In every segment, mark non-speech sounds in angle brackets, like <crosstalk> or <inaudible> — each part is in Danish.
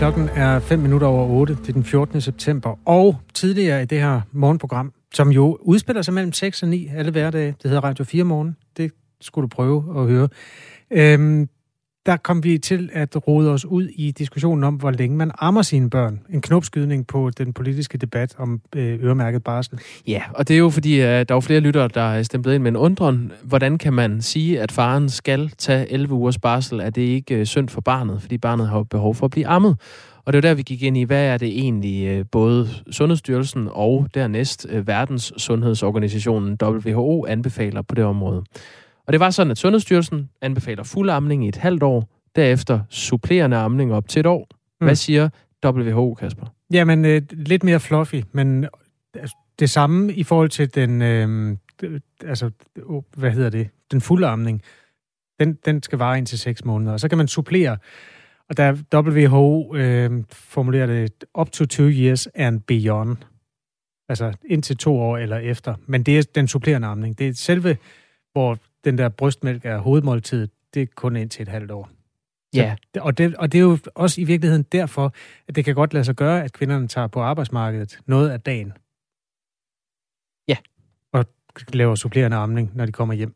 Klokken er 5 minutter over 8. Det er den 14. september. Og tidligere i det her morgenprogram, som jo udspiller sig mellem 6 og 9 alle hverdage. Det hedder Radio 4 Morgen. Det skulle du prøve at høre. Øhm, der kom vi til at rode os ud i diskussionen om, hvor længe man ammer sine børn. En knopskydning på den politiske debat om øh, øremærket barsel. Ja, og det er jo fordi, at der er flere lyttere, der er stemplet ind med en undren. Hvordan kan man sige, at faren skal tage 11 ugers barsel? Er det ikke øh, synd for barnet, fordi barnet har behov for at blive ammet? Og det var der, vi gik ind i, hvad er det egentlig både Sundhedsstyrelsen og dernæst Verdens Sundhedsorganisationen WHO anbefaler på det område. Og det var sådan, at Sundhedsstyrelsen anbefaler fuld amning i et halvt år, derefter supplerende amning op til et år. Mm. Hvad siger WHO, Kasper? Jamen, øh, lidt mere fluffy, men altså, det samme i forhold til den, øh, altså, hvad hedder det, den fulde amning. Den, den skal vare indtil 6 måneder, og så kan man supplere, og der WHO øh, formulerer det up to two years and beyond. Altså indtil to år eller efter. Men det er den supplerende amning. Det er selve, hvor den der brystmælk er hovedmåltidet, det er kun indtil et halvt år. Ja. Så, og, det, og det er jo også i virkeligheden derfor, at det kan godt lade sig gøre, at kvinderne tager på arbejdsmarkedet noget af dagen. Ja. Og laver supplerende amning, når de kommer hjem.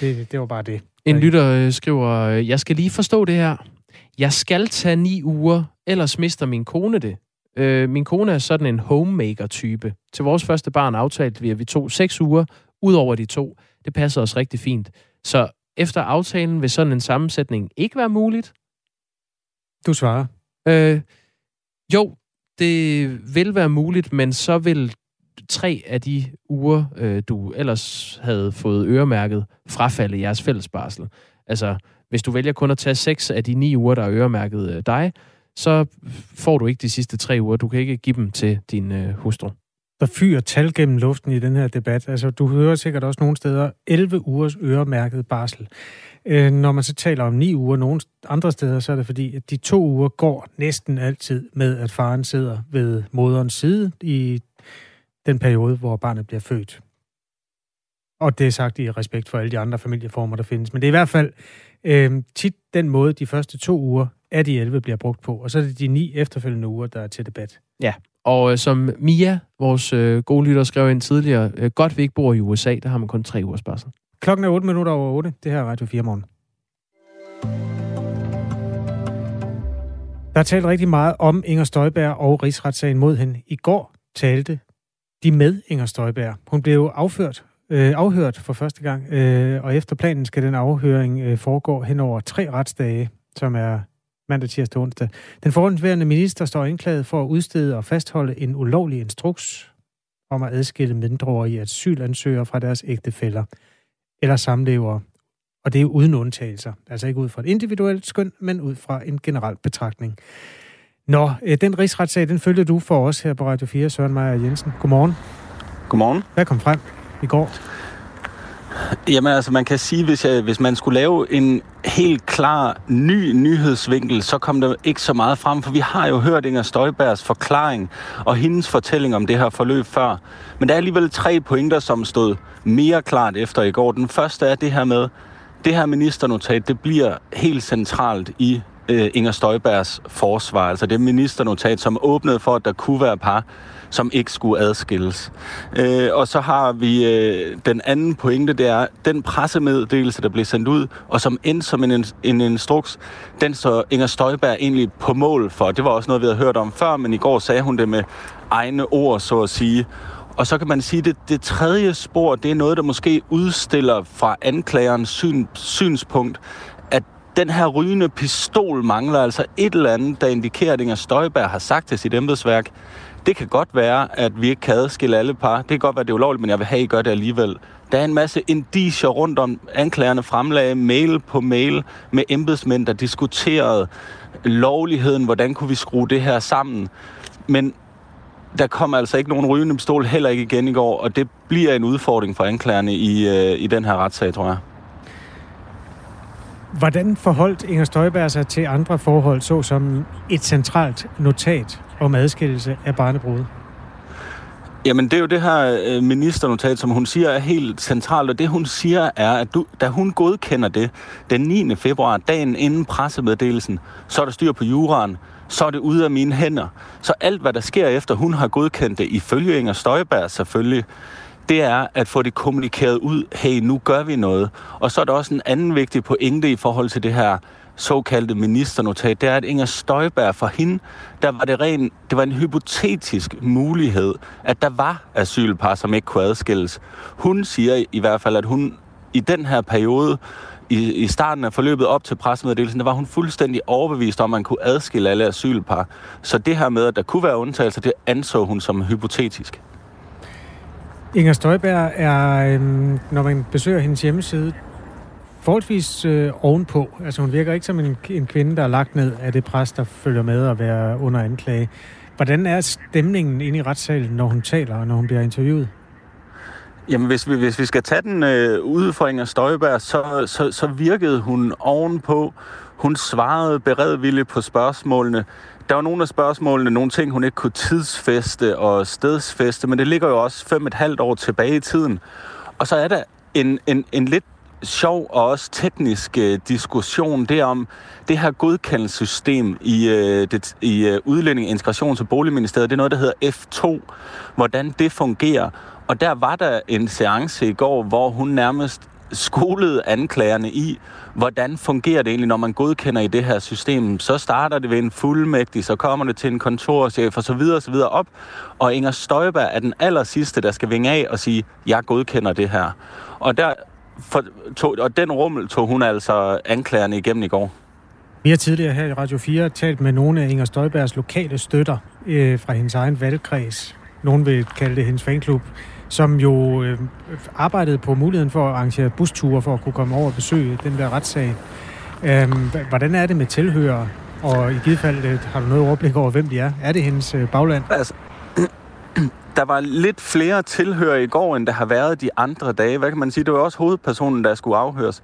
Det, det var bare det. En lytter øh, skriver, øh, jeg skal lige forstå det her. Jeg skal tage ni uger, ellers mister min kone det. Øh, min kone er sådan en homemaker-type. Til vores første barn aftalte vi, at vi tog seks uger, ud over de to. Det passer os rigtig fint. Så efter aftalen vil sådan en sammensætning ikke være muligt? Du svarer. Øh, jo, det vil være muligt, men så vil tre af de uger, øh, du ellers havde fået øremærket, frafalde jeres fællesbarsel. Altså, hvis du vælger kun at tage seks af de ni uger, der er øremærket øh, dig, så får du ikke de sidste tre uger. Du kan ikke give dem til din øh, hustru der fyrer tal gennem luften i den her debat. Altså, du hører sikkert også nogle steder 11 ugers øremærket barsel. Øh, når man så taler om 9 uger nogle andre steder, så er det fordi, at de to uger går næsten altid med, at faren sidder ved moderens side i den periode, hvor barnet bliver født. Og det er sagt i respekt for alle de andre familieformer, der findes. Men det er i hvert fald øh, tit den måde, de første to uger af de 11 bliver brugt på. Og så er det de ni efterfølgende uger, der er til debat. Ja, og øh, som Mia, vores øh, gode lytter, skrev ind tidligere, øh, godt vi ikke bor i USA, der har man kun tre ugers barsel. Klokken er 8 minutter over 8. Det her er Radio 4 morgen. Der er talt rigtig meget om Inger Støjberg og rigsretssagen mod hende. I går talte de med Inger Støjberg. Hun blev afført, øh, afhørt for første gang, øh, og efter planen skal den afhøring øh, foregå hen over tre retsdage, som er mandag, tirsdag og onsdag. Den forhåndværende minister står indklaget for at udstede og fastholde en ulovlig instruks om at adskille mindreårige asylansøgere fra deres ægtefæller eller samlevere. Og det er uden undtagelser. Altså ikke ud fra et individuelt skøn, men ud fra en generel betragtning. Nå, øh, den rigsretssag, den følger du for os her på Radio 4, Søren Meyer Jensen. Godmorgen. Godmorgen. Hvad kom frem i går? Jamen altså, man kan sige, hvis, jeg, hvis man skulle lave en helt klar ny nyhedsvinkel, så kom der ikke så meget frem, for vi har jo hørt Inger Støjbergs forklaring og hendes fortælling om det her forløb før. Men der er alligevel tre pointer, som stod mere klart efter i går. Den første er det her med, det her ministernotat, det bliver helt centralt i øh, Inger Støjbergs forsvar. Altså det ministernotat, som åbnede for, at der kunne være par, som ikke skulle adskilles. Øh, og så har vi øh, den anden pointe, det er den pressemeddelelse, der blev sendt ud, og som endte som en, en instruks, den så Inger Støjberg egentlig på mål for. Det var også noget, vi havde hørt om før, men i går sagde hun det med egne ord, så at sige. Og så kan man sige, at det, det tredje spor, det er noget, der måske udstiller fra anklagerens syn, synspunkt, den her rygende pistol mangler altså et eller andet, der indikerer, at Inger Støjberg har sagt til sit embedsværk, det kan godt være, at vi ikke kan adskille alle par. Det kan godt være, at det er ulovligt, men jeg vil have, at I gør det alligevel. Der er en masse indicier rundt om. Anklagerne fremlagde mail på mail med embedsmænd, der diskuterede lovligheden. Hvordan kunne vi skrue det her sammen? Men der kom altså ikke nogen rygende pistol, heller ikke igen i går, og det bliver en udfordring for anklagerne i, øh, i den her retssag, tror jeg. Hvordan forholdt Inger Støjberg sig til andre forhold, såsom et centralt notat om adskillelse af barnebrud? Jamen, det er jo det her øh, ministernotat, som hun siger er helt centralt, og det hun siger er, at du, da hun godkender det den 9. februar, dagen inden pressemeddelelsen, så er der styr på juraen, så er det ude af mine hænder. Så alt, hvad der sker efter, hun har godkendt det, ifølge Inger Støjberg selvfølgelig, det er at få det kommunikeret ud, hey, nu gør vi noget. Og så er der også en anden vigtig pointe i forhold til det her såkaldte ministernotat, det er, at Inger Støjberg for hende, der var det ren, det var en hypotetisk mulighed, at der var asylpar, som ikke kunne adskilles. Hun siger i hvert fald, at hun i den her periode, i, i starten af forløbet op til pressemeddelelsen, der var hun fuldstændig overbevist om, at man kunne adskille alle asylpar. Så det her med, at der kunne være undtagelser, det anså hun som hypotetisk. Inger Støjberg er, øhm, når man besøger hendes hjemmeside, forholdsvis øh, ovenpå. Altså hun virker ikke som en, en kvinde, der er lagt ned af det pres, der følger med at være under anklage. Hvordan er stemningen inde i retssalen, når hun taler og når hun bliver interviewet? Jamen, hvis vi, hvis vi skal tage den øh, ude fra Inger Støjberg, så, så, så virkede hun ovenpå. Hun svarede beredvilligt på spørgsmålene. Der var nogle af spørgsmålene, nogle ting, hun ikke kunne tidsfeste og stedsfeste, men det ligger jo også fem et halvt år tilbage i tiden. Og så er der en, en, en lidt sjov og også teknisk øh, diskussion, det er om det her godkendelsessystem i, øh, det, i øh, Udlænding, Integrations- og Boligministeriet, det er noget, der hedder F2, hvordan det fungerer. Og der var der en seance i går, hvor hun nærmest skolede anklagerne i, hvordan fungerer det egentlig, når man godkender i det her system. Så starter det ved en fuldmægtig, så kommer det til en kontorchef og så videre og så videre op. Og Inger Støjberg er den aller sidste, der skal vinge af og sige, jeg godkender det her. Og der for, tog, og den rummel tog hun altså anklagerne igennem i går. Vi har tidligere her i Radio 4 talt med nogle af Inger Støjbergs lokale støtter øh, fra hendes egen valgkreds. Nogen vil kalde det hendes fanklub, som jo øh, arbejdede på muligheden for at arrangere busture for at kunne komme over og besøge den der retssag. Øh, hvordan er det med tilhører? Og i givet fald, øh, har du noget overblik over, hvem de er? Er det hendes øh, bagland? Altså, <clears throat> der var lidt flere tilhører i går, end der har været de andre dage. Hvad kan man sige? Det var også hovedpersonen, der skulle afhøres.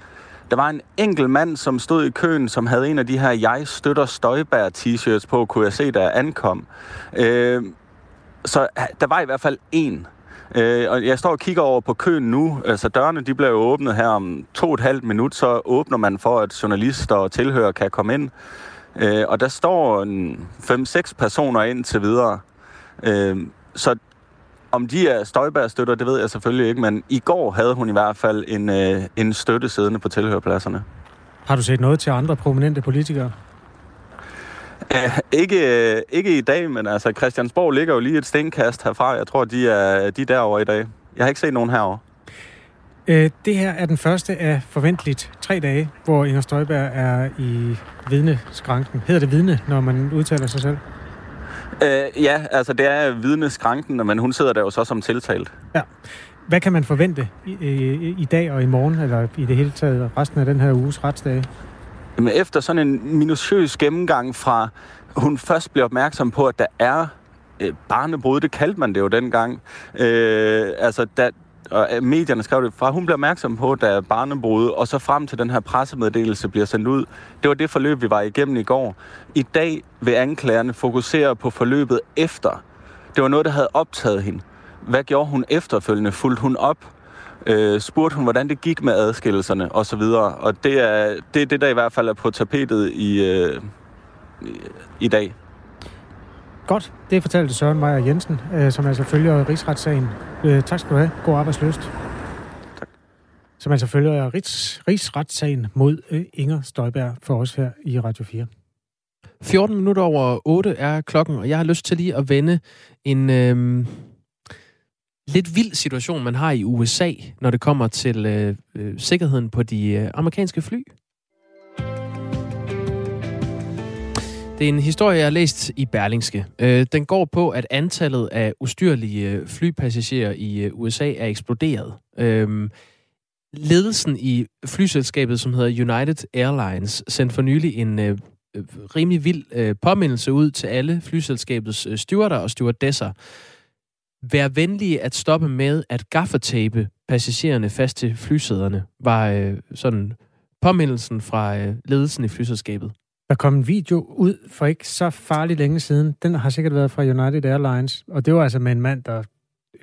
Der var en enkelt mand, som stod i køen, som havde en af de her Jeg støtter Støjbær t-shirts på, kunne jeg se, der ankom. Øh, så der var i hvert fald en. Øh, og jeg står og kigger over på køen nu. Altså dørene de bliver jo åbnet her om to og et halvt minut, så åbner man for, at journalister og tilhører kan komme ind. Øh, og der står 5-6 personer ind til videre. Øh, så om de er Støjberg-støtter, det ved jeg selvfølgelig ikke, men i går havde hun i hvert fald en, øh, en støtte siddende på tilhørpladserne. Har du set noget til andre prominente politikere? Ikke, uh, ikke i dag, men altså Christiansborg ligger jo lige et stenkast herfra. Jeg tror, de er, de er derovre i dag. Jeg har ikke set nogen herovre. Uh, det her er den første af forventeligt tre dage, hvor Inger Støjberg er i vidneskranken. Hedder det vidne, når man udtaler sig selv? Øh, ja, altså det er vidneskranken, men hun sidder der jo så som tiltalt. Ja. Hvad kan man forvente i, i, i dag og i morgen, eller i det hele taget resten af den her uges retsdage? Jamen, efter sådan en minutiøs gennemgang fra, hun først bliver opmærksom på, at der er øh, barnebrud, det kaldte man det jo dengang. Øh, altså, da, og øh, medierne skrev det fra, hun blev opmærksom på, da barnebrud, og så frem til den her pressemeddelelse bliver sendt ud. Det var det forløb, vi var igennem i går. I dag vil anklagerne fokusere på forløbet efter. Det var noget, der havde optaget hende. Hvad gjorde hun efterfølgende? Fulgte hun op? Øh, spurgte hun, hvordan det gik med adskillelserne osv. Og det er, det er det, der i hvert fald er på tapetet i, øh, i, i dag. Godt. Det fortalte Søren Meier Jensen, øh, som altså følger rigsretssagen. Øh, tak skal du have. God arbejdsløst. Tak. Som altså følger rigs, rigsretssagen mod øh, Inger Støjberg for os her i Radio 4. 14 minutter over 8 er klokken, og jeg har lyst til lige at vende en øh, lidt vild situation, man har i USA, når det kommer til øh, øh, sikkerheden på de øh, amerikanske fly. Det er en historie, jeg har læst i Berlingske. Øh, den går på, at antallet af ustyrlige øh, flypassagerer i øh, USA er eksploderet. Øhm, ledelsen i flyselskabet, som hedder United Airlines, sendte for nylig en rimelig vild påmindelse ud til alle flyselskabets styrter stewarder og stewardesser. Vær venlige at stoppe med at gaffatape passagererne fast til flysæderne, var øh, sådan påmindelsen fra øh, ledelsen i flyselskabet. Der kom en video ud for ikke så farligt længe siden. Den har sikkert været fra United Airlines, og det var altså med en mand, der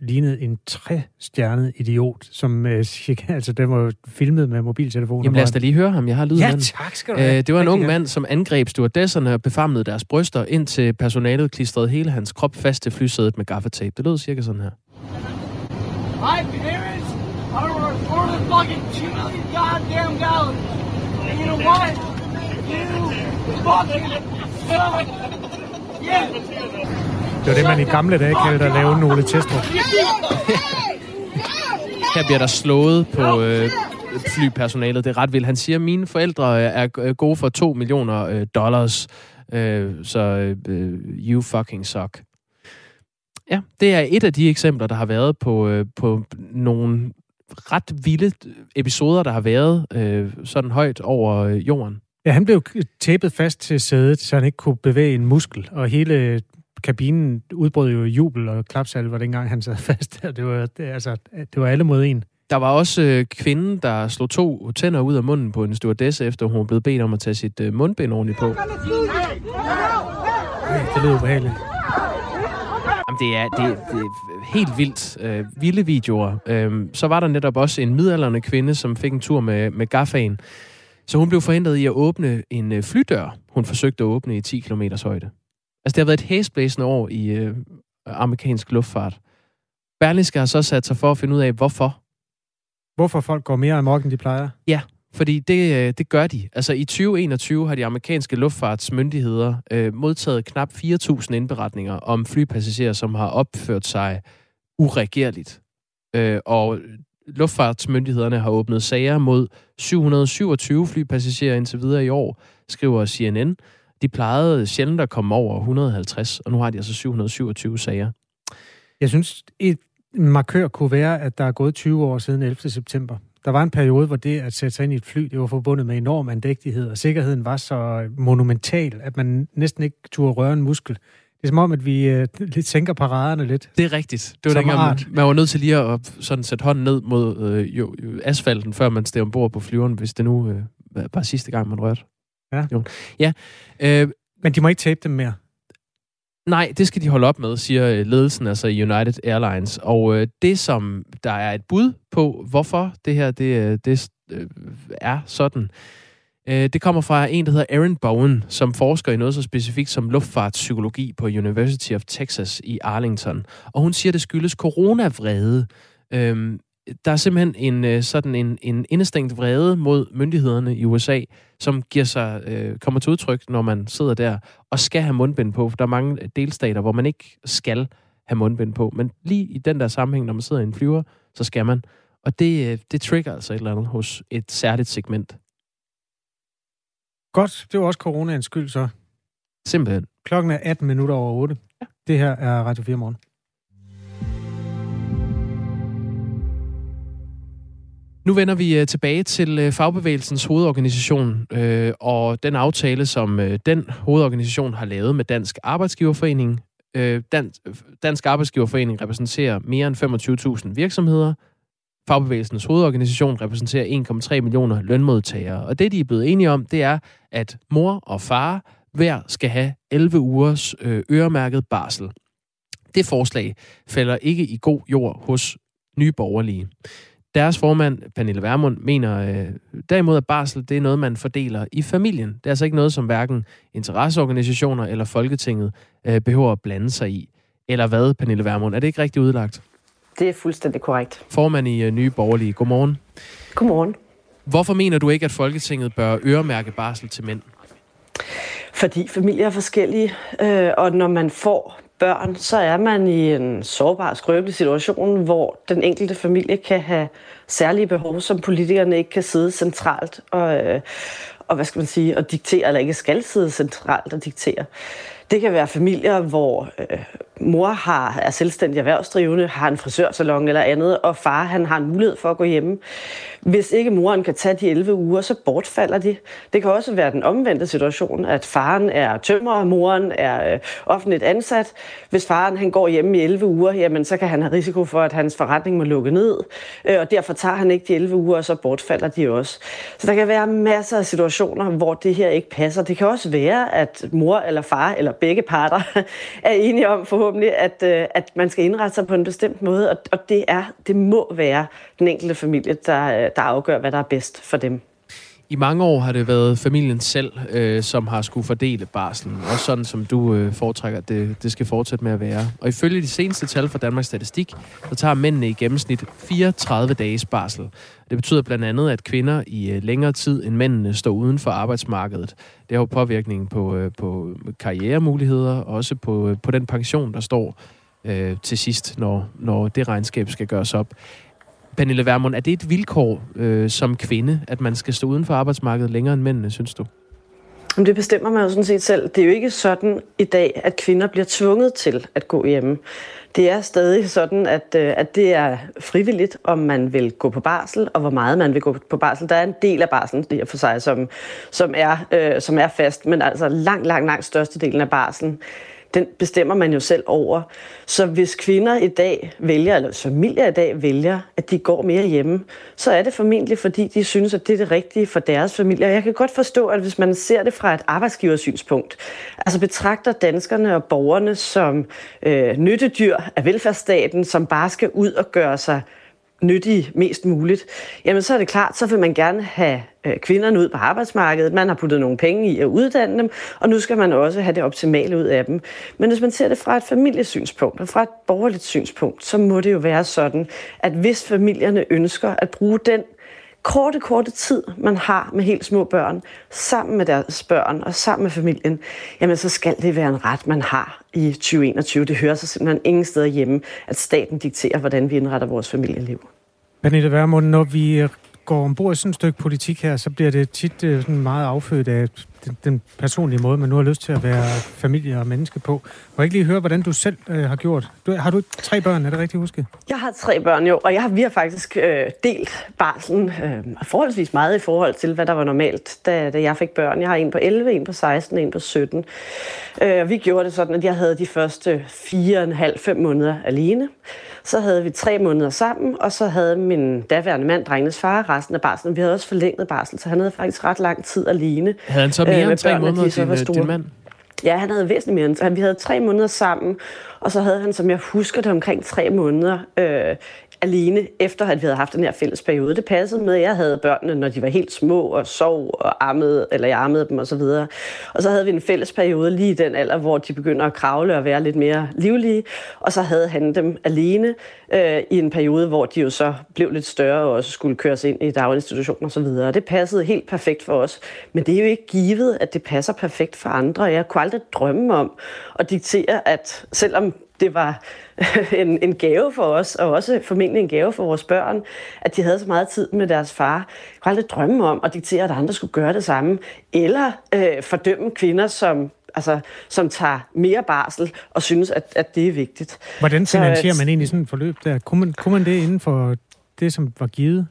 lignede en træstjernet idiot, som øh, <laughs> altså, den var filmet med mobiltelefoner. Jamen lad os da lige høre ham, jeg har lyden Ja, tak skal du have. Øh, det var en ung mand, som angreb stewardesserne og befamlede deres bryster, indtil personalet klistrede hele hans krop fast til flysædet med gaffatape. Det lød cirka sådan her. My parents are worth more than fucking 2 million goddamn dollars. And you know what? You fucking suck. Yeah. Det var det, man i gamle dage kaldte at lave nogle testrup. Her bliver der slået på øh, flypersonalet. Det er ret vildt. Han siger, at mine forældre er er gode for 2 millioner øh, dollars. Øh, så øh, you fucking suck. Ja, det er et af de eksempler, der har været på, øh, på nogle ret vilde episoder, der har været øh, sådan højt over øh, jorden. Ja, han blev tæppet fast til sædet, så han ikke kunne bevæge en muskel, og hele kabinen udbrød jo jubel og klapsalver, dengang han sad <laughs> fast. Det var, det, altså, det var alle mod en. Der var også øh, kvinden, der slog to tænder ud af munden på en stewardesse, efter hun blev bedt om at tage sit øh, mundbind ordentligt på. Ej, det lød ubehageligt. Jamen, det er, det, det er helt vildt. Øh, vilde videoer. Øh, så var der netop også en midaldrende kvinde, som fik en tur med, med gaffaen. Så hun blev forhindret i at åbne en øh, flydør, hun forsøgte at åbne i 10 km højde. Altså, det har været et hæsblæsende år i øh, amerikansk luftfart. Berlingske har så sat sig for at finde ud af, hvorfor. Hvorfor folk går mere amok, end de plejer? Fordi det, øh, det gør de. Altså i 2021 har de amerikanske luftfartsmyndigheder øh, modtaget knap 4.000 indberetninger om flypassagerer, som har opført sig uregerligt. Øh, og luftfartsmyndighederne har åbnet sager mod 727 flypassagerer indtil videre i år, skriver CNN. De plejede sjældent at komme over 150, og nu har de altså 727 sager. Jeg synes, et markør kunne være, at der er gået 20 år siden 11. september. Der var en periode, hvor det at sætte sig ind i et fly, det var forbundet med enorm andægtighed, og sikkerheden var så monumental, at man næsten ikke turde røre en muskel. Det er som om, at vi øh, lidt sænker paraderne lidt. Det er rigtigt. Det var dengang, man, man var nødt til lige at sådan sætte hånden ned mod øh, jo, asfalten, før man steg ombord på flyveren, hvis det nu øh, var sidste gang, man rørte. Ja. Jo. ja. Øh, Men de må ikke tabe dem mere. nej, det skal de holde op med, siger øh, ledelsen, altså i United Airlines. Og øh, det, som der er et bud på, hvorfor det her det, øh, det øh, er sådan, øh, det kommer fra en, der hedder Aaron Bowen, som forsker i noget så specifikt som luftfartspsykologi på University of Texas i Arlington. Og hun siger, det skyldes coronavrede. Øhm, der er simpelthen en øh, sådan en, en indestængt vrede mod myndighederne i USA, som giver sig, øh, kommer til udtryk, når man sidder der og skal have mundbind på. For der er mange delstater, hvor man ikke skal have mundbind på. Men lige i den der sammenhæng, når man sidder i en flyver, så skal man. Og det, øh, det trigger altså et eller andet hos et særligt segment. Godt, det var også coronaens skyld så. Simpelthen. Klokken er 18 minutter over 8. Ja. Det her er Radio 4 morgen. Nu vender vi øh, tilbage til øh, fagbevægelsens hovedorganisation øh, og den aftale, som øh, den hovedorganisation har lavet med Dansk Arbejdsgiverforening. Øh, Dansk, Dansk Arbejdsgiverforening repræsenterer mere end 25.000 virksomheder. Fagbevægelsens hovedorganisation repræsenterer 1,3 millioner lønmodtagere. Og det, de er blevet enige om, det er, at mor og far hver skal have 11 ugers øremærket barsel. Det forslag falder ikke i god jord hos nye borgerlige. Deres formand, Pernille Vermund, mener øh, derimod, at barsel det er noget, man fordeler i familien. Det er altså ikke noget, som hverken interesseorganisationer eller Folketinget øh, behøver at blande sig i. Eller hvad, Pernille Vermund? Er det ikke rigtigt udlagt? Det er fuldstændig korrekt. Formand i øh, Nye Borgerlige. Godmorgen. Godmorgen. Hvorfor mener du ikke, at Folketinget bør øremærke barsel til mænd? Fordi familier er forskellige, øh, og når man får børn, så er man i en sårbar, skrøbelig situation, hvor den enkelte familie kan have særlige behov, som politikerne ikke kan sidde centralt og, øh, og hvad skal man sige, og diktere, eller ikke skal sidde centralt og diktere. Det kan være familier, hvor øh, mor har, er selvstændig erhvervsdrivende, har en frisørsalon eller andet, og far han har en mulighed for at gå hjemme. Hvis ikke moren kan tage de 11 uger, så bortfalder de. Det kan også være den omvendte situation, at faren er tømrer, og moren er øh, offentligt ansat. Hvis faren han går hjemme i 11 uger, jamen, så kan han have risiko for, at hans forretning må lukke ned, øh, og derfor tager han ikke de 11 uger, og så bortfalder de også. Så der kan være masser af situationer, situationer, hvor det her ikke passer. Det kan også være, at mor eller far eller begge parter <laughs> er enige om forhåbentlig, at, øh, at man skal indrette sig på en bestemt måde, og, og det, er, det må være den enkelte familie, der, øh, der afgør, hvad der er bedst for dem. I mange år har det været familien selv, øh, som har skulle fordele barslen. Også sådan, som du øh, foretrækker, det, det skal fortsætte med at være. Og ifølge de seneste tal fra Danmarks Statistik, så tager mændene i gennemsnit 34 dages barsel. Det betyder blandt andet, at kvinder i øh, længere tid end mændene står uden for arbejdsmarkedet. Det har jo påvirkning på, øh, på karrieremuligheder, og også på, øh, på den pension, der står øh, til sidst, når, når det regnskab skal gøres op. Pernille Vermund, er det et vilkår øh, som kvinde, at man skal stå uden for arbejdsmarkedet længere end mændene, synes du? Det bestemmer man jo sådan set selv. Det er jo ikke sådan i dag, at kvinder bliver tvunget til at gå hjemme. Det er stadig sådan, at, øh, at det er frivilligt, om man vil gå på barsel, og hvor meget man vil gå på barsel. Der er en del af barselen det for sig, som, som, er, øh, som er fast, men altså langt, langt, langt størstedelen af barselen den bestemmer man jo selv over. Så hvis kvinder i dag vælger, eller familier i dag vælger, at de går mere hjemme, så er det formentlig, fordi de synes, at det er det rigtige for deres familie. Jeg kan godt forstå, at hvis man ser det fra et arbejdsgiversynspunkt, altså betragter danskerne og borgerne som øh, nyttedyr af velfærdsstaten, som bare skal ud og gøre sig nyttige mest muligt, jamen så er det klart, så vil man gerne have øh, kvinderne ud på arbejdsmarkedet. Man har puttet nogle penge i at uddanne dem, og nu skal man også have det optimale ud af dem. Men hvis man ser det fra et familiesynspunkt og fra et borgerligt synspunkt, så må det jo være sådan, at hvis familierne ønsker at bruge den korte, korte tid, man har med helt små børn, sammen med deres børn og sammen med familien, jamen så skal det være en ret, man har i 2021. Det hører sig simpelthen ingen steder hjemme, at staten dikterer, hvordan vi indretter vores familieliv. Pernille Vermund, når vi går ombord i sådan et stykke politik her, så bliver det tit øh, sådan meget affødt af den, den personlige måde, man nu har lyst til at være familie og menneske på. Må jeg ikke lige høre, hvordan du selv øh, har gjort? Du, har du tre børn, er det rigtigt husket? Jeg har tre børn, jo, og jeg har, vi har faktisk øh, delt barslen øh, forholdsvis meget i forhold til, hvad der var normalt, da, da jeg fik børn. Jeg har en på 11, en på 16, en på 17. Øh, vi gjorde det sådan, at jeg havde de første fire og en halv, fem måneder alene. Så havde vi tre måneder sammen, og så havde min daværende mand, drengenes far, resten af barslen. Vi havde også forlænget barsel, så han havde faktisk ret lang tid alene. Havde han så mere øh, end tre måneder, din, øh, din mand? Ja, han havde væsentligt mere end Vi havde tre måneder sammen, og så havde han, som jeg husker det, omkring tre måneder øh, alene, efter at vi havde haft den her fælles periode. Det passede med, at jeg havde børnene, når de var helt små og sov og ammede, eller jeg ammede dem osv. Og, og så havde vi en fælles periode lige i den alder, hvor de begynder at kravle og være lidt mere livlige. Og så havde han dem alene øh, i en periode, hvor de jo så blev lidt større og også skulle køres ind i daginstitutioner osv. Og det passede helt perfekt for os. Men det er jo ikke givet, at det passer perfekt for andre. Jeg kunne aldrig drømme om at diktere, at selvom det var <laughs> en, en gave for os, og også formentlig en gave for vores børn, at de havde så meget tid med deres far. Jeg kunne aldrig drømme om at diktere, at andre skulle gøre det samme, eller øh, fordømme kvinder, som altså, som tager mere barsel og synes, at, at det er vigtigt. Hvordan finansierer så, man egentlig sådan et forløb der? Kunne man, kunne man det inden for det, som var givet?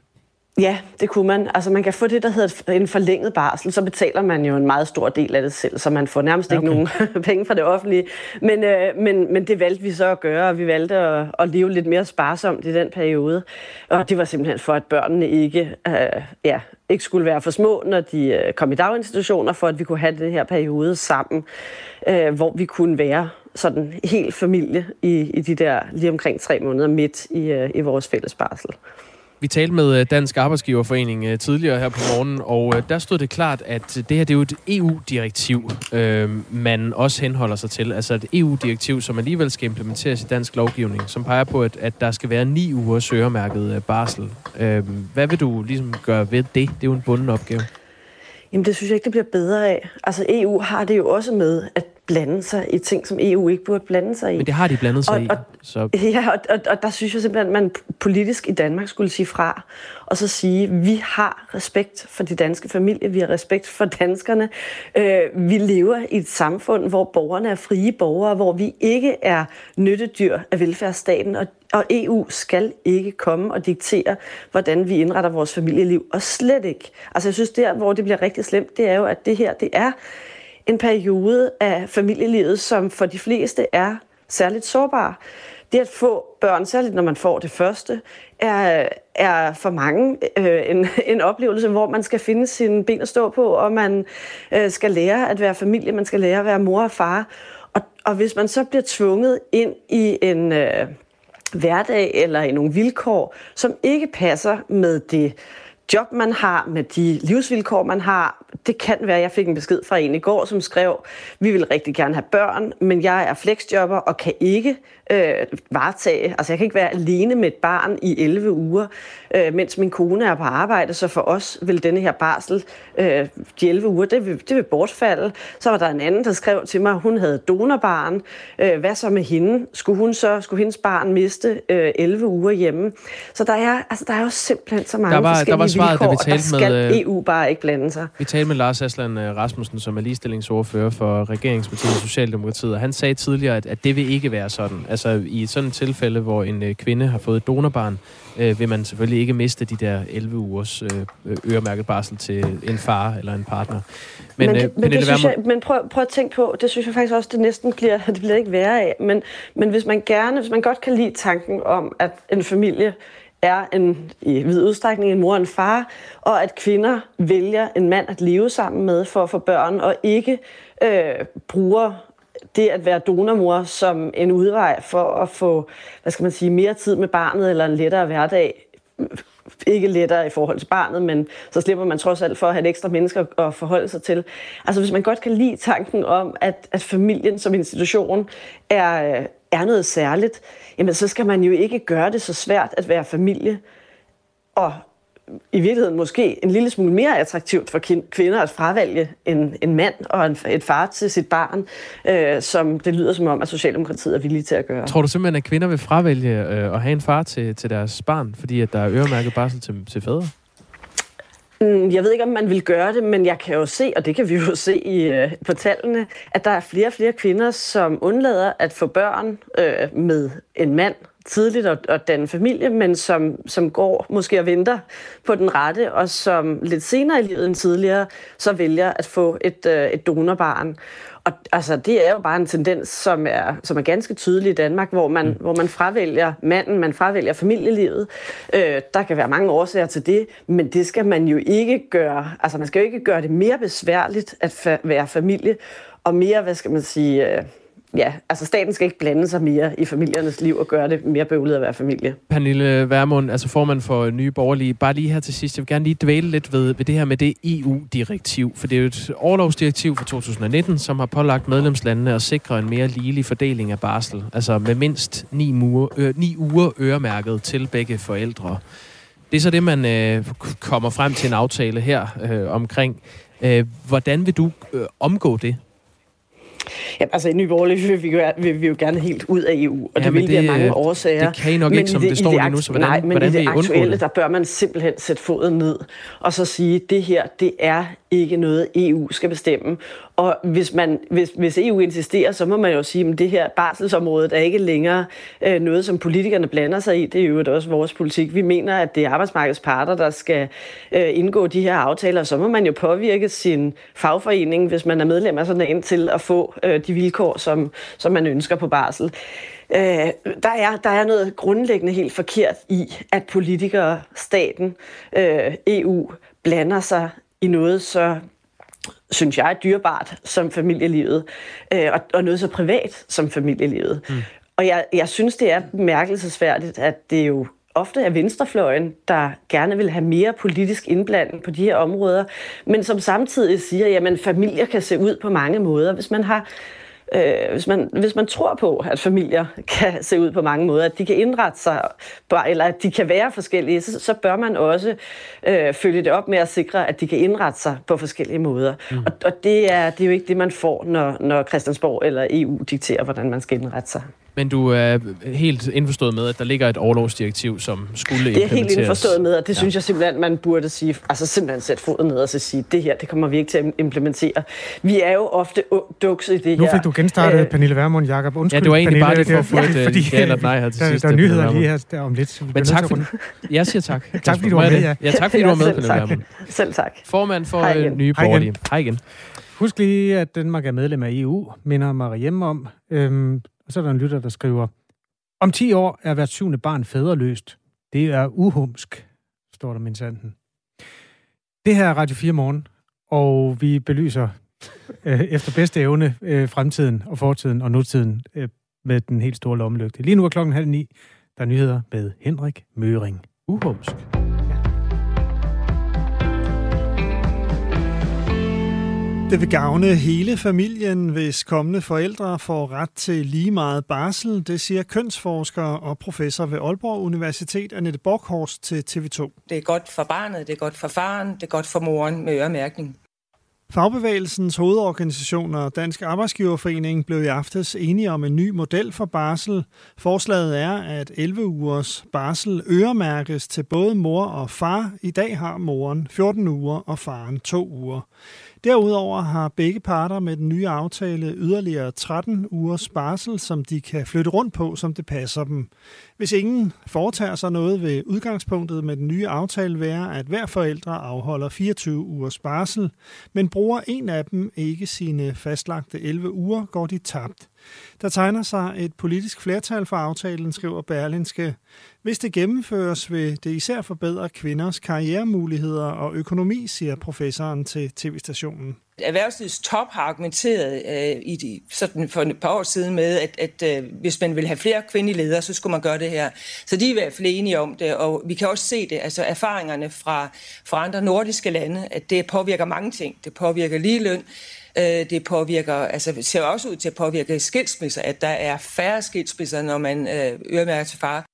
Ja, det kunne man. Altså man kan få det, der hedder en forlænget barsel, så betaler man jo en meget stor del af det selv, så man får nærmest okay. ikke nogen <laughs> penge fra det offentlige. Men, øh, men, men det valgte vi så at gøre, og vi valgte at, at leve lidt mere sparsomt i den periode. Og det var simpelthen for, at børnene ikke, øh, ja, ikke skulle være for små, når de øh, kom i daginstitutioner, for at vi kunne have den her periode sammen, øh, hvor vi kunne være sådan helt familie i, i de der lige omkring tre måneder midt i, øh, i vores fælles barsel. Vi talte med øh, Dansk Arbejdsgiverforening øh, tidligere her på morgen, og øh, der stod det klart, at det her det er jo et EU-direktiv, man også henholder sig til. Altså et EU-direktiv, som alligevel skal implementeres i dansk lovgivning, som peger på, at, at der skal være ni uger søgermærket barsel. Hvad vil du ligesom gøre ved det? Det er jo en bunden opgave. Jamen det synes jeg ikke, det bliver bedre af. Altså EU har det jo også med, at blande sig i ting, som EU ikke burde blande sig i. Men det har de blandet sig og, i. Og, så. Ja, og, og, og der synes jeg simpelthen, at man politisk i Danmark skulle sige fra, og så sige, at vi har respekt for de danske familier, vi har respekt for danskerne. Øh, vi lever i et samfund, hvor borgerne er frie borgere, hvor vi ikke er nyttedyr af velfærdsstaten, og og EU skal ikke komme og diktere, hvordan vi indretter vores familieliv. Og slet ikke. Altså jeg synes, der, hvor det bliver rigtig slemt, det er jo, at det her, det er en periode af familielivet, som for de fleste er særligt sårbar. Det at få børn, særligt når man får det første, er, er for mange øh, en, <laughs> en oplevelse, hvor man skal finde sine ben at stå på, og man øh, skal lære at være familie, man skal lære at være mor og far. Og, og hvis man så bliver tvunget ind i en øh, hverdag eller i nogle vilkår, som ikke passer med det job, man har, med de livsvilkår, man har. Det kan være, at jeg fik en besked fra en i går, som skrev, vi vil rigtig gerne have børn, men jeg er flexjobber og kan ikke øh, varetage, altså jeg kan ikke være alene med et barn i 11 uger, øh, mens min kone er på arbejde, så for os vil denne her barsel, øh, de 11 uger, det vil, det vil bortfalde. Så var der en anden, der skrev til mig, at hun havde donorbarn. Øh, hvad så med hende? Skulle hun så, skulle hendes barn miste øh, 11 uger hjemme? Så der er, altså, der er jo simpelthen så mange der var, forskellige der var svaret, vilkår, da vi talte og der med, skal EU bare ikke blande sig. Vi talte med Lars Aslan øh, Rasmussen, som er ligestillingsordfører for regeringspartiet Socialdemokratiet, og han sagde tidligere, at, at det vil ikke være sådan. Altså i sådan et tilfælde, hvor en øh, kvinde har fået et donorbarn, øh, vil man selvfølgelig ikke miste de der 11 ugers øh, øremærket barsel til en far eller en partner. Men, men, øh, men, det synes jeg, men prøv, prøv at tænke på, det synes jeg faktisk også, det næsten bliver, <laughs> det bliver ikke værre af. Men, men hvis man gerne, hvis man godt kan lide tanken om, at en familie er en, i vid udstrækning en mor og en far, og at kvinder vælger en mand at leve sammen med for at få børn, og ikke øh, bruger det at være donormor som en udvej for at få, hvad skal man sige, mere tid med barnet eller en lettere hverdag. Ikke lettere i forhold til barnet, men så slipper man trods alt for at have et ekstra mennesker at forholde sig til. Altså hvis man godt kan lide tanken om, at, at familien som institution er, er noget særligt, jamen så skal man jo ikke gøre det så svært at være familie og i virkeligheden måske en lille smule mere attraktivt for kvinder at fravælge en, en mand og en, et far til sit barn, øh, som det lyder som om, at Socialdemokratiet er villige til at gøre. Tror du simpelthen, at kvinder vil fravælge øh, at have en far til, til deres barn, fordi at der er øremærket barsel til, til fædre? Mm, jeg ved ikke, om man vil gøre det, men jeg kan jo se, og det kan vi jo se i, øh, på tallene, at der er flere og flere kvinder, som undlader at få børn øh, med en mand, tidligt at, at danne familie, men som, som går måske og venter på den rette, og som lidt senere i livet end tidligere, så vælger at få et, øh, et donorbarn. Og altså, det er jo bare en tendens, som er, som er ganske tydelig i Danmark, hvor man, mm. hvor man fravælger manden, man fravælger familielivet. Øh, der kan være mange årsager til det, men det skal man jo ikke gøre. Altså, man skal jo ikke gøre det mere besværligt at fa- være familie, og mere, hvad skal man sige... Ja, altså staten skal ikke blande sig mere i familiernes liv og gøre det mere bøvlet at være familie. Pernille Vermund, altså formand for Nye Borgerlige, bare lige her til sidst, jeg vil gerne lige dvæle lidt ved, ved det her med det EU-direktiv, for det er jo et overlovsdirektiv fra 2019, som har pålagt medlemslandene at sikre en mere ligelig fordeling af barsel, altså med mindst 9 uger, øh, 9 uger øremærket til begge forældre. Det er så det, man øh, kommer frem til en aftale her øh, omkring. Øh, hvordan vil du øh, omgå det? Ja, altså i Nye Borgerlige vil vi, jo, vil vi jo gerne helt ud af EU, og ja, det vil det, vi af mange årsager. Det kan I nok men ikke, som det, det står lige nu, så hvordan, nej, men hvordan i det aktuelle, det? der bør man simpelthen sætte foden ned, og så sige, det her, det er ikke noget, EU skal bestemme. Og hvis, man, hvis, hvis EU insisterer, så må man jo sige, at det her barselsområde er ikke længere øh, noget, som politikerne blander sig i. Det er jo også vores politik. Vi mener, at det er arbejdsmarkedets parter, der skal øh, indgå de her aftaler. Så må man jo påvirke sin fagforening, hvis man er medlem af sådan en, til at få øh, de vilkår, som, som man ønsker på barsel. Øh, der, er, der er noget grundlæggende helt forkert i, at politikere, staten, øh, EU blander sig i noget så synes jeg, dyrebart som familielivet, øh, og, og noget så privat som familielivet. Mm. Og jeg, jeg synes, det er bemærkelsesværdigt, at det jo ofte er venstrefløjen, der gerne vil have mere politisk indblanding på de her områder, men som samtidig siger, at familier kan se ud på mange måder. Hvis man har øh, hvis, man, hvis man tror på, at familier <laughs> kan se ud på mange måder, at de kan indrette sig, eller at de kan være forskellige, så, så bør man også øh, følge det op med at sikre, at de kan indrette sig på forskellige måder. Mm. Og, og det, er, det er jo ikke det, man får, når, når Christiansborg eller EU dikterer, hvordan man skal indrette sig. Men du er helt indforstået med, at der ligger et overlovsdirektiv, som skulle implementeres. Det er helt indforstået med, og det ja. synes jeg simpelthen, man burde sige, altså simpelthen sætte foden ned og så sige, det her, det kommer vi ikke til at implementere. Vi er jo ofte dukset i det nu her. Nu fik du genstartet uh, Pernille Vermund, Jakob. Undskyld, ja, det var egentlig Pernille, bare det for at få <laughs> et fordi, ja eller nej her til der, sidst. Der er nyheder lige her der om lidt. Men tak, for, jeg siger tak. tak fordi du var med, ja. Ja, tak fordi du var med, Pernille Vermund. Selv tak. Formand for Hej Nye Borgerlige. Hej igen. Husk lige, at Danmark er medlem af EU, minder Mariem om. Øhm, og så er der en lytter, der skriver, om 10 år er hvert syvende barn fædreløst. Det er uhumsk, står der min sanden. Det her er Radio 4 morgen, og vi belyser øh, efter bedste evne øh, fremtiden og fortiden og nutiden øh, med den helt store lommelygte. Lige nu er klokken halv ni. Der er nyheder med Henrik Møring. Uhumsk. Det vil gavne hele familien, hvis kommende forældre får ret til lige meget barsel, det siger kønsforsker og professor ved Aalborg Universitet, Annette Borghorst til TV2. Det er godt for barnet, det er godt for faren, det er godt for moren med øremærkning. Fagbevægelsens hovedorganisation og Dansk Arbejdsgiverforening blev i aftes enige om en ny model for barsel. Forslaget er, at 11 ugers barsel øremærkes til både mor og far. I dag har moren 14 uger og faren 2 uger. Derudover har begge parter med den nye aftale yderligere 13 ugers barsel, som de kan flytte rundt på, som det passer dem. Hvis ingen foretager sig noget ved udgangspunktet med den nye aftale være, at hver forældre afholder 24 ugers barsel, men bruger en af dem ikke sine fastlagte 11 uger, går de tabt. Der tegner sig et politisk flertal for aftalen, skriver Berlinske. Hvis det gennemføres, vil det især forbedre kvinders karrieremuligheder og økonomi, siger professoren til tv-stationen. Erhvervslivets top har argumenteret øh, i de, sådan for et par år siden med, at, at øh, hvis man vil have flere kvindelige ledere, så skulle man gøre det her. Så de er i hvert fald enige om det, og vi kan også se det, altså erfaringerne fra, fra andre nordiske lande, at det påvirker mange ting. Det påvirker ligeløn, Øh, det påvirker, altså ser også ud til at påvirke skilsmisser, at der er færre skilsmisser, når man øh, øremærker til far.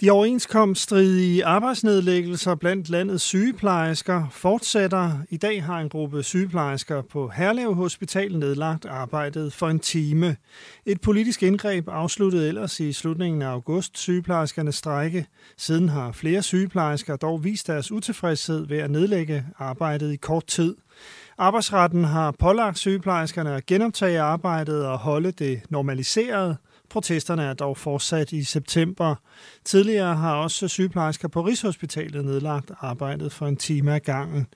De overenskomststridige arbejdsnedlæggelser blandt landets sygeplejersker fortsætter. I dag har en gruppe sygeplejersker på Herlev Hospital nedlagt arbejdet for en time. Et politisk indgreb afsluttede ellers i slutningen af august sygeplejerskernes strække. Siden har flere sygeplejersker dog vist deres utilfredshed ved at nedlægge arbejdet i kort tid. Arbejdsretten har pålagt sygeplejerskerne at genoptage arbejdet og holde det normaliseret – Protesterne er dog fortsat i september. Tidligere har også sygeplejersker på Rigshospitalet nedlagt arbejdet for en time ad gangen.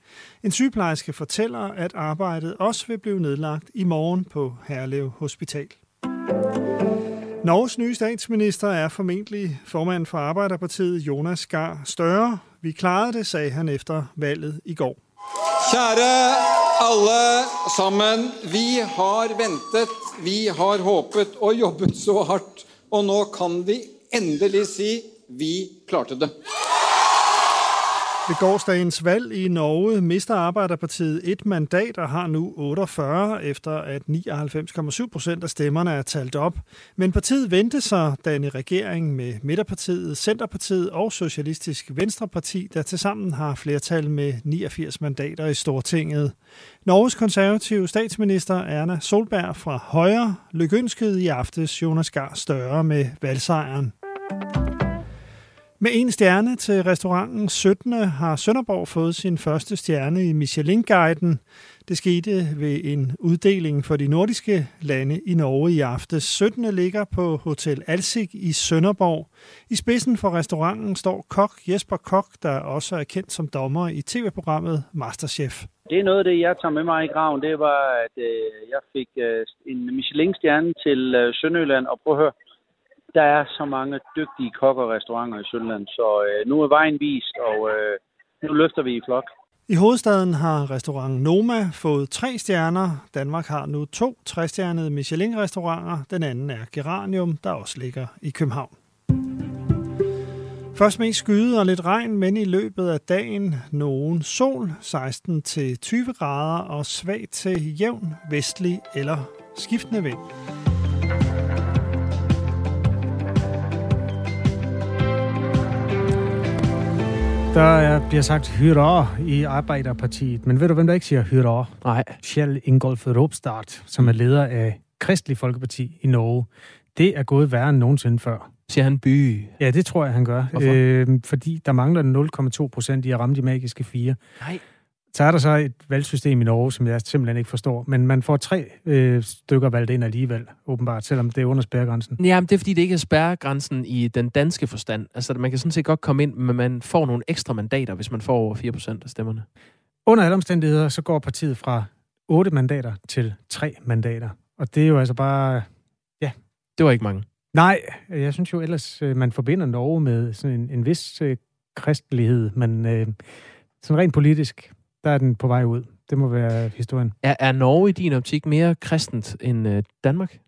En sygeplejerske fortæller, at arbejdet også vil blive nedlagt i morgen på Herlev Hospital. Norges nye statsminister er formentlig formand for Arbejderpartiet Jonas Gar Større. Vi klarede det, sagde han efter valget i går. Kjære alle sammen, vi har ventet, vi har håpet og jobbet så hardt, og nå kan vi endelig si vi klarte det. Ved gårdsdagens valg i Norge mister Arbejderpartiet et mandat og har nu 48, efter at 99,7 procent af stemmerne er talt op. Men partiet vendte sig danne regering med Midterpartiet, Centerpartiet og Socialistisk Venstreparti, der tilsammen har flertal med 89 mandater i Stortinget. Norges konservative statsminister Erna Solberg fra Højre lykønskede i aftes Jonas Gahr Større med valgsejren. Med en stjerne til restauranten 17. har Sønderborg fået sin første stjerne i Michelin-guiden. Det skete ved en uddeling for de nordiske lande i Norge i aftes. 17. ligger på Hotel Alsik i Sønderborg. I spidsen for restauranten står kok Jesper Kok, der også er kendt som dommer i tv-programmet Masterchef. Det er noget af det, jeg tager med mig i graven. Det var, at øh, jeg fik øh, en Michelin-stjerne til øh, Sønderjylland. Og prøv at høre, der er så mange dygtige kokker og restauranter i Sønderland, så øh, nu er vejen vist, og øh, nu løfter vi i flok. I hovedstaden har restaurant Noma fået tre stjerner. Danmark har nu to trestjernede Michelin-restauranter. Den anden er Geranium, der også ligger i København. Først mest skyde og lidt regn, men i løbet af dagen nogen sol, 16-20 grader og svag til jævn vestlig eller skiftende vind. Der er, bliver sagt hyrå i Arbejderpartiet, men ved du, hvem der ikke siger hyrå? Nej. Kjell Ingolf Ropstad, som er leder af Kristelig Folkeparti i Norge. Det er gået værre end nogensinde før. Siger han by? Ja, det tror jeg, han gør. Øh, fordi der mangler 0,2 procent i at ramme de magiske fire. Nej. Så er der så et valgsystem i Norge, som jeg simpelthen ikke forstår. Men man får tre øh, stykker valgt ind alligevel, åbenbart, selvom det er under spærregrænsen. Ja, det er fordi, det ikke er spærregrænsen i den danske forstand. Altså, man kan sådan set godt komme ind, men man får nogle ekstra mandater, hvis man får over 4 procent af stemmerne. Under alle omstændigheder, så går partiet fra 8 mandater til 3 mandater. Og det er jo altså bare Det var ikke mange. Nej, jeg synes jo ellers, øh, man forbinder Norge med sådan en, en vis øh, kristelighed, men øh, sådan rent politisk, der er den på vej ud. Det må være historien. Er, er Norge i din optik mere kristent end øh, Danmark?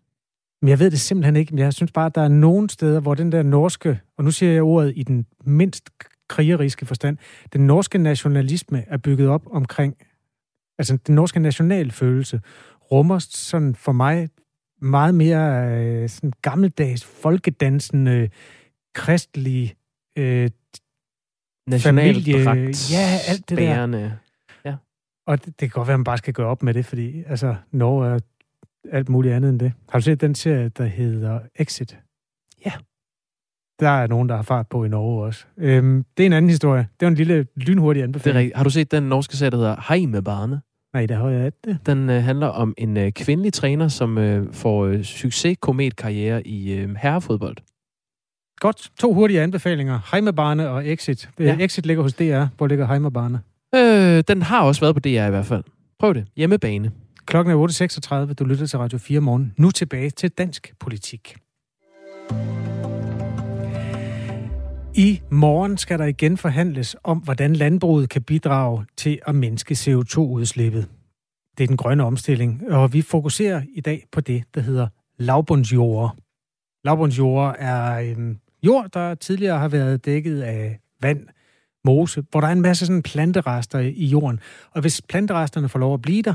Men jeg ved det simpelthen ikke, men jeg synes bare, at der er nogle steder, hvor den der norske, og nu siger jeg ordet i den mindst krigeriske forstand, den norske nationalisme er bygget op omkring, altså den norske nationalfølelse, rummer sådan for mig meget mere øh, sådan gammeldags, folkedansende, kristelig øh, Nationaldragt, ja, alt det der. Og det, det kan godt være, at man bare skal gøre op med det, fordi altså, Norge er alt muligt andet end det. Har du set den serie, der hedder Exit? Ja. Der er nogen, der har fart på i Norge også. Øhm, det er en anden historie. Det er en lille lynhurtig Det er anbefaling. rigtigt. Har du set den norske serie, der hedder Heimebarne? Nej, der har jeg det. Den øh, handler om en øh, kvindelig træner, som øh, får øh, succes-kometkarriere i øh, herrefodbold. Godt. To hurtige anbefalinger. Heimebarne og Exit. Ja. Ja. Exit ligger hos DR. Hvor ligger Heimebarne? Øh, den har også været på DR i hvert fald. Prøv det. Hjemmebane. Klokken er 8.36. Du lytter til Radio 4 morgen. Nu tilbage til dansk politik. I morgen skal der igen forhandles om, hvordan landbruget kan bidrage til at mindske CO2-udslippet. Det er den grønne omstilling, og vi fokuserer i dag på det, der hedder lavbundsjord. Lavbundsjord er en jord, der tidligere har været dækket af vand, mose, hvor der er en masse sådan planterester i jorden. Og hvis planteresterne får lov at blive der,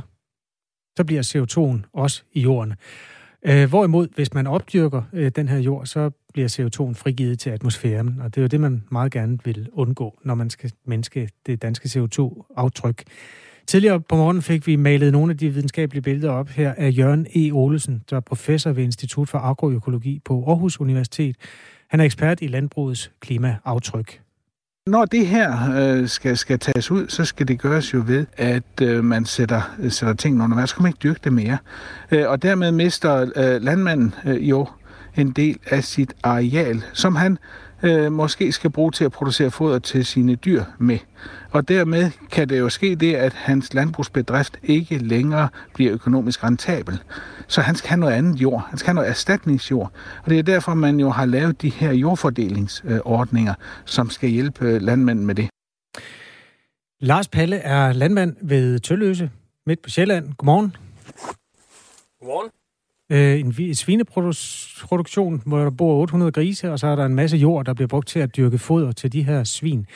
så bliver CO2'en også i jorden. Øh, hvorimod, hvis man opdyrker øh, den her jord, så bliver CO2'en frigivet til atmosfæren, og det er jo det, man meget gerne vil undgå, når man skal mindske det danske CO2-aftryk. Tidligere på morgenen fik vi malet nogle af de videnskabelige billeder op her af Jørgen E. Olesen, der er professor ved Institut for Agroøkologi på Aarhus Universitet. Han er ekspert i landbrugets klimaaftryk. Når det her øh, skal, skal tages ud, så skal det gøres jo ved, at øh, man sætter, øh, sætter tingene under vand. Så kan man ikke dyrke det mere. Øh, og dermed mister øh, landmanden øh, jo en del af sit areal, som han øh, måske skal bruge til at producere foder til sine dyr med. Og dermed kan det jo ske det, at hans landbrugsbedrift ikke længere bliver økonomisk rentabel. Så han skal have noget andet jord. Han skal have noget erstatningsjord. Og det er derfor, man jo har lavet de her jordfordelingsordninger, som skal hjælpe landmænd med det. Lars Palle er landmand ved Tølløse, midt på Sjælland. Godmorgen. Godmorgen. Øh, en svineproduktion, hvor der bor 800 grise, og så er der en masse jord, der bliver brugt til at dyrke foder til de her svin.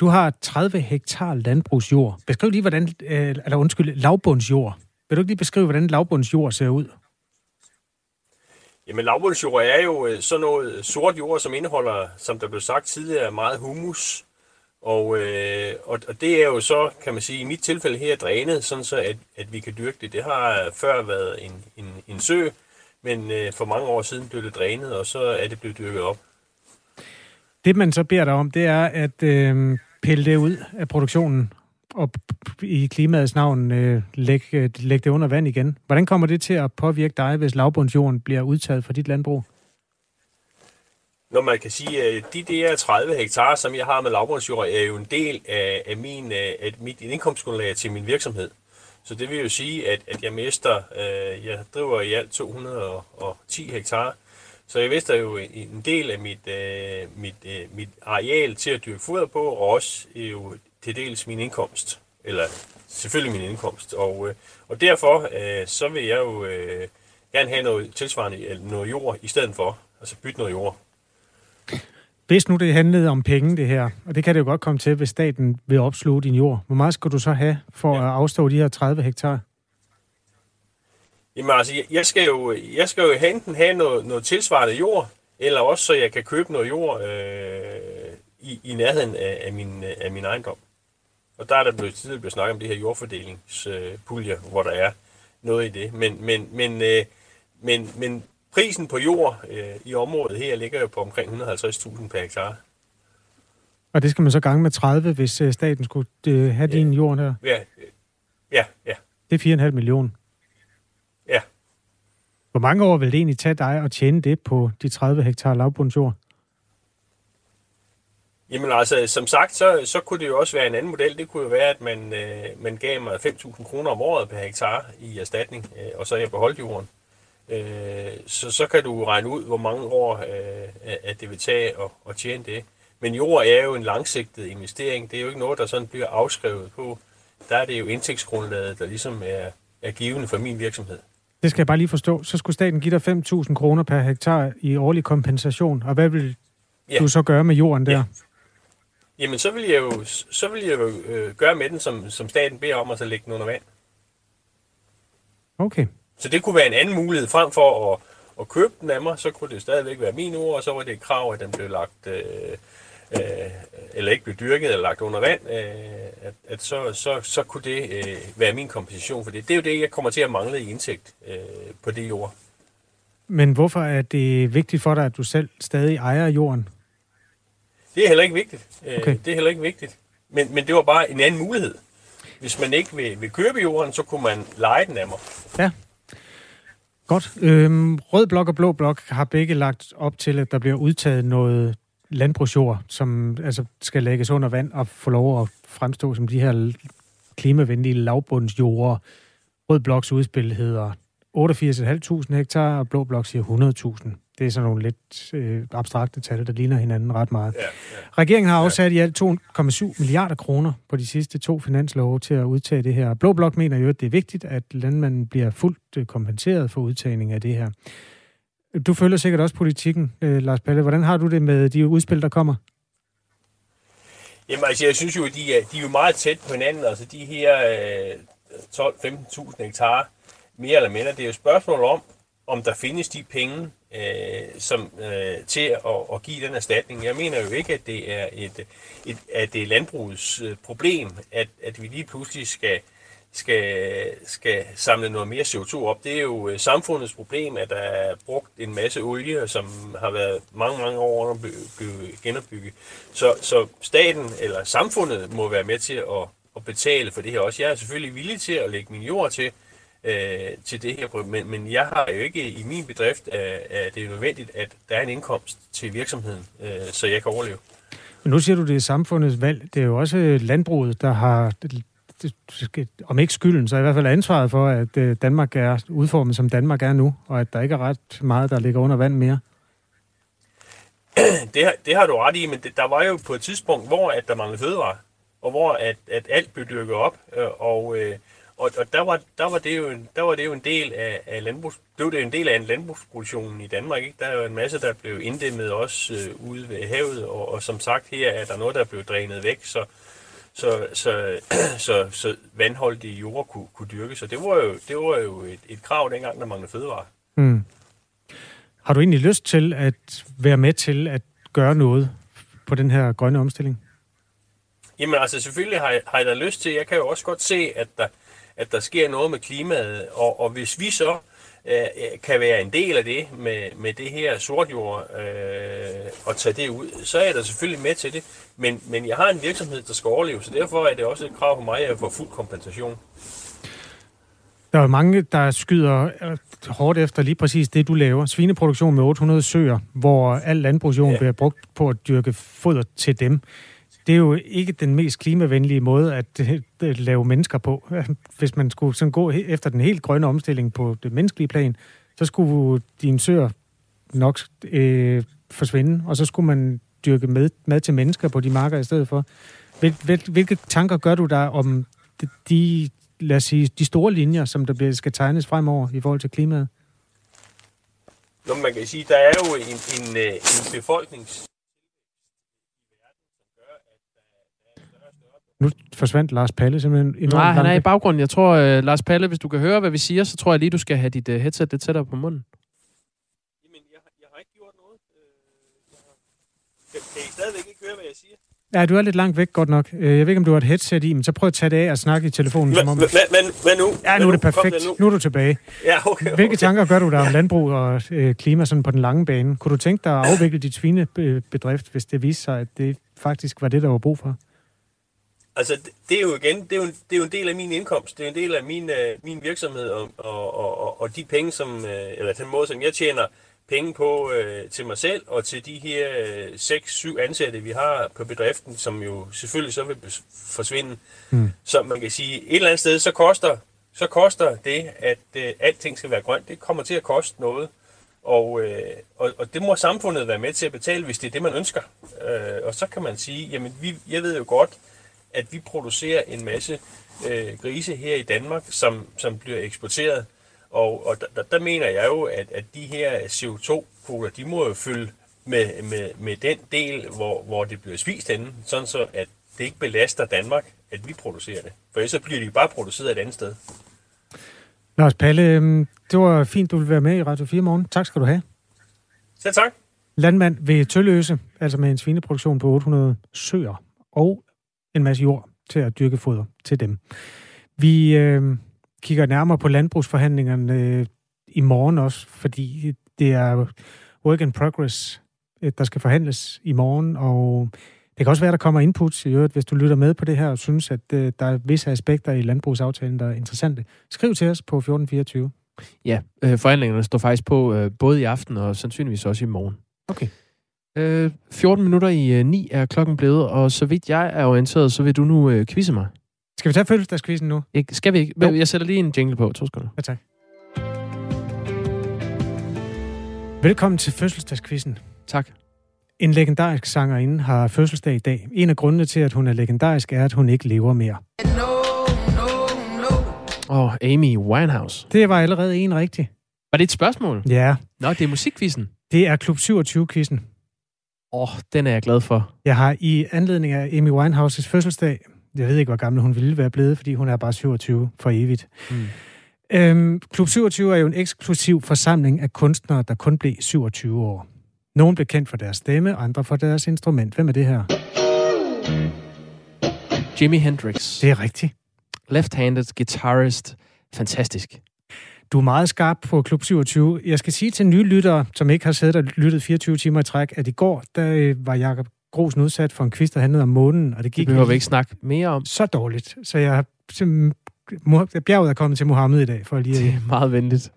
Du har 30 hektar landbrugsjord. Beskriv lige, hvordan, øh, eller undskyld, lavbundsjord. Vil du ikke lige beskrive, hvordan lavbundsjord ser ud? Jamen lavbundsjord er jo øh, sådan noget sort jord, som indeholder, som der blev sagt tidligere, meget humus. Og, øh, og, og det er jo så, kan man sige, i mit tilfælde her drænet, sådan så at, at vi kan dyrke det. Det har før været en, en, en sø, men øh, for mange år siden blev det drænet, og så er det blevet dyrket op. Det, man så beder dig om, det er at øh, pille det ud af produktionen, og i klimaets navn øh, lægge, øh, det under vand igen. Hvordan kommer det til at påvirke dig, hvis lavbundsjorden bliver udtaget fra dit landbrug? Når man kan sige, at de der 30 hektar, som jeg har med lavbundsjord, er jo en del af, af, min, øh, af mit indkomstgrundlag til min virksomhed. Så det vil jo sige, at, at jeg mister, øh, jeg driver i alt 210 hektar, så jeg mister jo en- del af mit, øh, mit, øh, mit areal til at dyrke foder på, og også jo til dels min indkomst. Eller selvfølgelig min indkomst. Og, øh, og derfor øh, så vil jeg jo øh, gerne have noget tilsvarende, eller noget jord i stedet for. Altså bytte noget jord. Hvis nu det handlede om penge, det her, og det kan det jo godt komme til, hvis staten vil opsluge din jord, hvor meget skal du så have for at afstå de her 30 hektar? Jamen altså, jeg- skal jo, jeg skal jo enten have noget, noget tilsvarende jord, eller også så jeg kan købe noget jord øh, i, i nærheden af, af, min, af min ejendom. Og der er der blevet tidligere blevet snakket om det her jordfordelingspuljer, hvor der er noget i det. Men, men, men, øh, men, men prisen på jord øh, i området her ligger jo på omkring 150.000 per hektar. Og det skal man så gange med 30, hvis øh, staten skulle øh, have din jord her. Ja, øh, ja, ja, Det er 4,5 millioner. ja. Hvor mange år vil det egentlig tage dig at tjene det på de 30 hektar lavbundsjord? Jamen altså, som sagt, så, så kunne det jo også være en anden model. Det kunne jo være, at man, øh, man gav mig 5.000 kroner om året per hektar i erstatning, øh, og så jeg beholdt jorden. Øh, så, så kan du regne ud, hvor mange år øh, at det vil tage at, at tjene det. Men jord er jo en langsigtet investering. Det er jo ikke noget, der sådan bliver afskrevet på. Der er det jo indtægtsgrundlaget, der ligesom er, er givende for min virksomhed. Det skal jeg bare lige forstå. Så skulle staten give dig 5.000 kroner per hektar i årlig kompensation. Og hvad vil ja. du så gøre med jorden der? Ja. Jamen, så vil jeg jo, så vil jeg jo øh, gøre med den, som, som staten beder om, at så lægge den under vand. Okay. Så det kunne være en anden mulighed. Frem for at, at købe den af mig, så kunne det stadigvæk være min ord, og så var det et krav, at den blev lagt... Øh, øh, eller ikke blev dyrket eller lagt under vand, øh, at, at så, så, så kunne det øh, være min kompensation for det. Det er jo det, jeg kommer til at mangle i indtægt øh, på det jord. Men hvorfor er det vigtigt for dig, at du selv stadig ejer jorden? Det er heller ikke vigtigt. Øh, okay. Det er heller ikke vigtigt. Men, men det var bare en anden mulighed. Hvis man ikke vil, vil købe jorden, så kunne man lege den af mig. Ja. Godt. Øhm, Rød Blok og Blå Blok har begge lagt op til, at der bliver udtaget noget landbrugsjord, som altså skal lægges under vand og få lov at fremstå som de her klimavenlige lavbundsjorder. Rød Bloks udspil hedder 88.500 hektar, og Blå Blok siger 100.000. Det er sådan nogle lidt øh, abstrakte tal, der ligner hinanden ret meget. Ja, ja. Regeringen har afsat ja. i alt 2,7 milliarder kroner på de sidste to finanslove til at udtage det her. Blå Blok mener jo, at det er vigtigt, at landmanden bliver fuldt øh, kompenseret for udtagning af det her. Du følger sikkert også politikken, øh, Lars Palle. Hvordan har du det med de udspil, der kommer? Jamen altså, jeg synes jo, de er, de er jo meget tæt på hinanden. Altså de her øh, 12-15.000 hektar, mere eller mindre, det er jo et spørgsmål om, om der findes de penge øh, som, øh, til at, at give den erstatning. Jeg mener jo ikke, at det er et, et, at det er landbrugets øh, problem, at, at vi lige pludselig skal skal, skal samle noget mere CO2 op. Det er jo øh, samfundets problem, at der er brugt en masse olie, som har været mange, mange år under blive genopbygget. Så, så staten eller samfundet må være med til at, at betale for det her også. Jeg er selvfølgelig villig til at lægge min jord til, øh, til det her, men, men jeg har jo ikke i min bedrift, at, at det er nødvendigt, at der er en indkomst til virksomheden, øh, så jeg kan overleve. Men nu siger du, det er samfundets valg. Det er jo også landbruget, der har om ikke skylden, så i hvert fald ansvaret for, at øh, Danmark er udformet, som Danmark er nu, og at der ikke er ret meget, der ligger under vand mere? Det, det har du ret i, men det, der var jo på et tidspunkt, hvor at der manglede fødevare, og hvor at, at alt blev dyrket op, øh, og, øh, og, og der, var, der, var det jo en, der var det jo en del af, af landbrugs, det var det en del af en landbrugsproduktion i Danmark. Ikke? Der er jo en masse, der blev inddæmmet også øh, ude ved havet, og, og som sagt her er der noget, der blev drænet væk, så, så, så, <clears throat> så, så vandholdige jord kunne, kunne dyrkes. Så det var jo, det var jo et, et krav dengang, der manglede fødevare. Mm. Har du egentlig lyst til at være med til at gøre noget på den her grønne omstilling? Jamen altså selvfølgelig har jeg, har jeg da lyst til. Jeg kan jo også godt se, at der, at der sker noget med klimaet. Og, og hvis vi så øh, kan være en del af det med, med det her sortjord øh, og tage det ud, så er jeg da selvfølgelig med til det. Men, men jeg har en virksomhed, der skal overleve, så derfor er det også et krav på mig at få fuld kompensation. Der er mange, der skyder øh, hårdt efter lige præcis det, du laver. Svineproduktion med 800 søer, hvor al landbrugsjorden ja. bliver brugt på at dyrke foder til dem det er jo ikke den mest klimavenlige måde <laughs> at, at lave mennesker på. Hvis man skulle sådan gå efter den helt grønne omstilling på det menneskelige plan, så skulle dine søer nok øh, forsvinde, og så skulle man dyrke med, mad til mennesker på de marker i stedet for. Hvil, hvil, hvilke tanker gør du der om de, de, lad os sige, de store linjer, som der bliver, skal tegnes fremover i forhold til klimaet? Nå, man kan sige, der er jo en, en, øh, en befolknings Nu forsvandt Lars Palle simpelthen enormt Nej, han er i baggrunden. Jeg tror, uh, Lars Palle, hvis du kan høre, hvad vi siger, så tror jeg lige, du skal have dit uh, headset lidt tættere på munden. Jamen, jeg, jeg har ikke gjort noget. Uh, har... kan, kan I stadigvæk ikke høre, hvad jeg siger? Ja, du er lidt langt væk, godt nok. Jeg ved ikke, om du har et headset i, men så prøv at tage det af og snakke i telefonen. Hvad, nu? Ja, nu er det perfekt. Nu? nu er du tilbage. Ja, okay, okay. Hvilke tanker gør du der om landbrug og øh, klima sådan på den lange bane? Kunne du tænke dig at afvikle dit svinebedrift, hvis det viste sig, at det faktisk var det, der var brug for? Altså, det er jo igen, det er jo, det er jo en del af min indkomst, det er en del af min, uh, min virksomhed, og, og, og, og de penge, som, uh, eller den måde, som jeg tjener penge på uh, til mig selv, og til de her uh, 6-7 ansatte, vi har på bedriften, som jo selvfølgelig så vil forsvinde. Mm. Så man kan sige, et eller andet sted, så koster så koster det, at øh, alting skal være grønt, det kommer til at koste noget. Og, øh, og, og det må samfundet være med til at betale, hvis det er det, man ønsker. Øh, og så kan man sige, jamen vi, jeg ved jo godt, at vi producerer en masse øh, grise her i Danmark, som, som bliver eksporteret. Og, og der, der mener jeg jo, at, at de her CO2-kvoter, de må jo følge med, med, med den del, hvor, hvor det bliver spist henne, sådan så at det ikke belaster Danmark, at vi producerer det. For ellers så bliver de bare produceret et andet sted. Lars Palle, øhm, det var fint, du ville være med i Radio 4 morgen. Tak skal du have. Selv tak. Landmand ved Tølløse, altså med en svineproduktion på 800 søer og en masse jord til at dyrke foder til dem. Vi øh, kigger nærmere på landbrugsforhandlingerne øh, i morgen også, fordi det er work in progress, øh, der skal forhandles i morgen, og det kan også være, at der kommer input i øvrigt, hvis du lytter med på det her og synes, at øh, der er visse aspekter i landbrugsaftalen, der er interessante. Skriv til os på 1424. Ja, øh, forhandlingerne står faktisk på øh, både i aften og sandsynligvis også i morgen. Okay. Øh, 14 minutter i øh, 9 er klokken blevet, og så vidt jeg er orienteret, så vil du nu øh, quizze mig. Skal vi tage fødselsdagskvisten nu? Ik- skal vi ikke? Jo. Jeg sætter lige en jingle på. To sekunder. Ja, tak. Velkommen til fødselsdagskvisten. Tak. En legendarisk sangerinde har fødselsdag i dag. En af grundene til, at hun er legendarisk, er, at hun ikke lever mere. Åh, oh, Amy Winehouse. Det var allerede en rigtig. Var det et spørgsmål? Ja, Nå, det er musikquizzen. det er Klub 27-quizzen. Åh, oh, den er jeg glad for. Jeg har i anledning af Amy Winehouses fødselsdag, jeg ved ikke, hvor gammel hun ville være blevet, fordi hun er bare 27 for evigt. Mm. Øhm, Klub 27 er jo en eksklusiv forsamling af kunstnere, der kun blev 27 år. Nogle blev kendt for deres stemme, andre for deres instrument. Hvem er det her? Jimi Hendrix. Det er rigtigt. Left-handed guitarist. Fantastisk. Du er meget skarp på Klub 27. Jeg skal sige til nye lyttere, som ikke har siddet og lyttet 24 timer i træk, at i går, der øh, var Jakob Grosen udsat for en quiz, der handlede om månen, og det Det gik behøver vi ikke snakke mere om. så dårligt. Så jeg har bjerget er kommet til Mohammed i dag, for lige Det at... er meget venligt.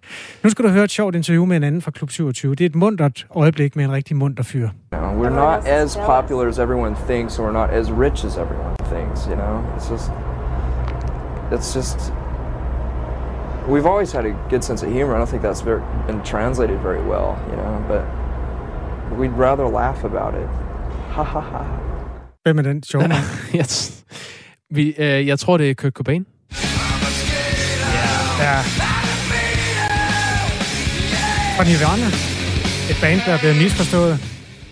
Nu skal du høre et sjovt interview med en anden fra Klub 27. Det er et muntert øjeblik med en rigtig munter fyr. know, we're not as popular as everyone thinks, or we're not as rich as everyone thinks. You know, it's just, it's just. We've always had a good sense of humor. I don't think that's very, been translated very well. You know, but we'd rather laugh about it. Ha ha ha. Hvem er den sjove mand? t- vi, øh, jeg tror, det er Kurt Cobain. Ja. Fra Nirvana. Et band, der er blevet misforstået.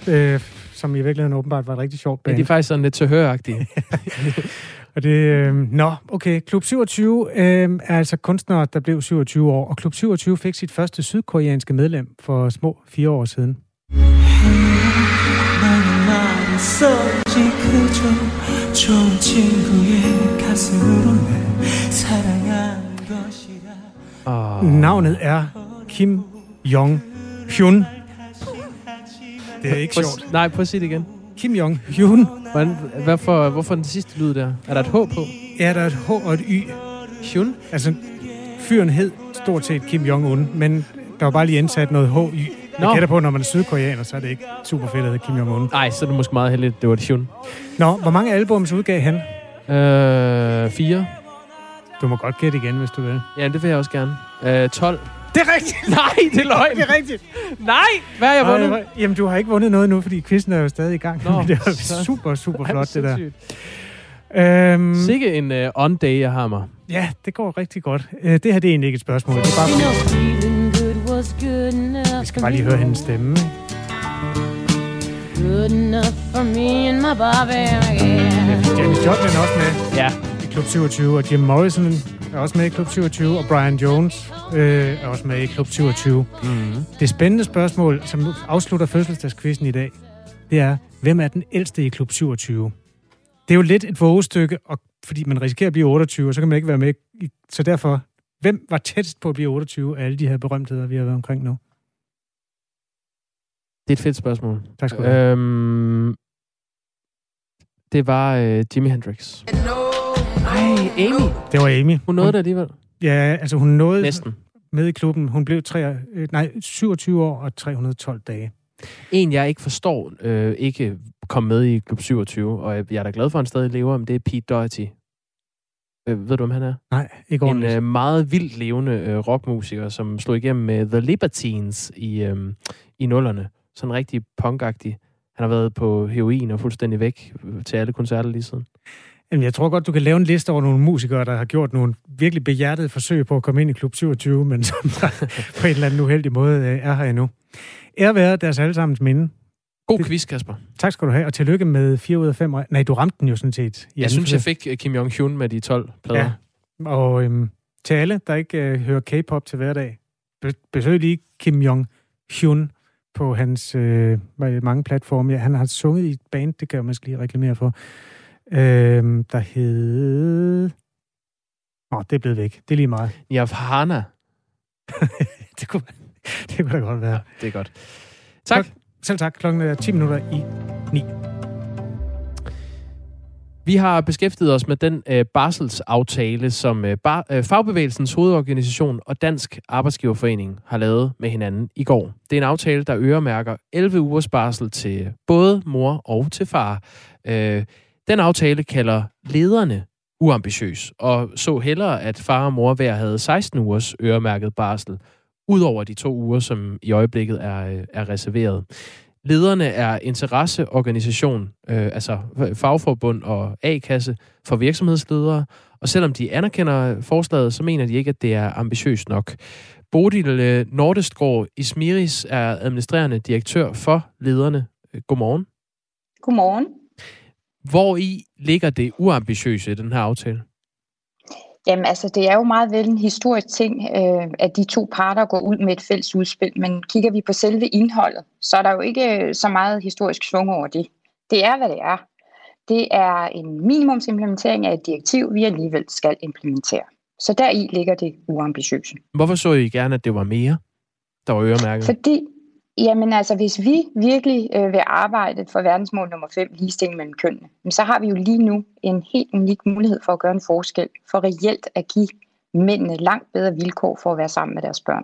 Øh, som i virkeligheden åbenbart var et rigtig sjovt Ja, band. de er faktisk sådan lidt tilhøragtige. <laughs> Og det, øh, nå, okay. Klub 27 øh, er altså kunstnere, der blev 27 år. Og Klub 27 fik sit første sydkoreanske medlem for små fire år siden. Oh. Navnet er Kim Jong-hyun. Det er ikke sjovt. Nej, prøv at sige det igen. Kim Jong-hyun. Hvordan, hvorfor, hvorfor den sidste lyd der? Er der et H på? Ja, der er et H og et Y. Hyun? Altså, fyren hed stort set Kim Jong-un, men der var bare lige indsat noget H-Y. Jeg Nå. gætter på, når man er sydkoreaner, så er det ikke super fedt at hedde Kim Jong-un. Nej, så er det måske meget heldigt, det var et Hyun. Nå, hvor mange albums udgav han? Øh, fire. Du må godt gætte igen, hvis du vil. Ja, det vil jeg også gerne. Øh, 12. Det er rigtigt! <laughs> Nej, det er løgn. Det er rigtigt! Nej, hvad har jeg vundet? hvor- Jamen, du har ikke vundet noget nu, fordi quizzen er jo stadig i gang. Nå, <laughs> det er så- super, super <laughs> flot, det der. sindssygt. Øhm, Sikke en uh, on-day, jeg har mig. ja, det går rigtig godt. Øh, det her det er egentlig ikke et spørgsmål. Det er bare, vi skal bare lige høre hendes stemme. ikke? Good enough for me and my Bobby Janis Joplin er også med Ja. i Klub 27, og Jim Morrison er også med i Klub 27, og Brian Jones øh, er også med i Klub 27. Mm. Det spændende spørgsmål, som afslutter fødselsdagskvisten i dag, det er, hvem er den ældste i Klub 27? Det er jo lidt et vågestykke, og fordi man risikerer at blive 28, og så kan man ikke være med. I, så derfor, hvem var tættest på at blive 28 af alle de her berømtheder, vi har været omkring nu? Det er et fedt spørgsmål. Tak skal du have. Øhm, det var øh, Jimi Hendrix. Ej, Amy. Det var Amy. Hun nåede det alligevel. Ja, altså hun nåede Næsten. med i klubben. Hun blev tre, øh, nej, 27 år og 312 dage. En, jeg ikke forstår, øh, ikke kom med i Klub 27, og jeg er da glad for, at han stadig lever, men det er Pete Doherty. Øh, ved du, om han er? Nej, ikke En ordentligt. øh, meget vildt levende øh, rockmusiker, som slog igennem med The Libertines i, øh, i nullerne. Sådan rigtig punkagtig. Han har været på heroin og fuldstændig væk øh, til alle koncerter lige siden. Jamen, jeg tror godt, du kan lave en liste over nogle musikere, der har gjort nogle virkelig behjertede forsøg på at komme ind i Klub 27, men <laughs> som der på en eller anden uheldig måde øh, er her endnu. Ære være deres allesammens minde. God quiz, Kasper. Tak skal du have, og tillykke med 4 ud af 5. Nej, du ramte den jo sådan set. Jeg synes, jeg fik øh, Kim Jong-un med de 12 plader. Ja. Og øhm, til alle, der ikke øh, hører K-pop til hverdag, be- besøg lige Kim Jong-hyun på hans øh, mange platforme. Ja, han har sunget i et band, det kan jeg måske lige reklamere for, øhm, der hed... Nå, det er blevet væk. Det er lige meget. <laughs> Nirvana. det, kunne, det kunne da godt være. Det er godt. Tak. Selv tak. Klokken er 10 minutter i 9. Vi har beskæftiget os med den øh, barselsaftale, som øh, bar, øh, Fagbevægelsens hovedorganisation og Dansk Arbejdsgiverforening har lavet med hinanden i går. Det er en aftale, der øremærker 11 ugers barsel til både mor og til far. Øh, den aftale kalder lederne uambitiøs, og så hellere, at far og mor hver havde 16 ugers øremærket barsel, udover de to uger, som i øjeblikket er, øh, er reserveret. Lederne er interesseorganisation, øh, altså fagforbund og A-kasse for virksomhedsledere, og selvom de anerkender forslaget, så mener de ikke, at det er ambitiøst nok. Bodil øh, Nordestgaard Ismiris er administrerende direktør for lederne. Øh, godmorgen. Godmorgen. Hvor i ligger det uambitiøse i den her aftale? Jamen altså, det er jo meget vel en historisk ting, øh, at de to parter går ud med et fælles udspil, men kigger vi på selve indholdet, så er der jo ikke øh, så meget historisk svung over det. Det er, hvad det er. Det er en minimumsimplementering af et direktiv, vi alligevel skal implementere. Så deri ligger det uambitiøse. Hvorfor så I gerne, at det var mere, der var øremærket? Fordi, jamen altså, hvis vi virkelig øh, vil arbejde for verdensmål nummer 5, ligestilling mellem kønnene, så har vi jo lige nu en helt unik mulighed for at gøre en forskel, for reelt at give mændene langt bedre vilkår for at være sammen med deres børn.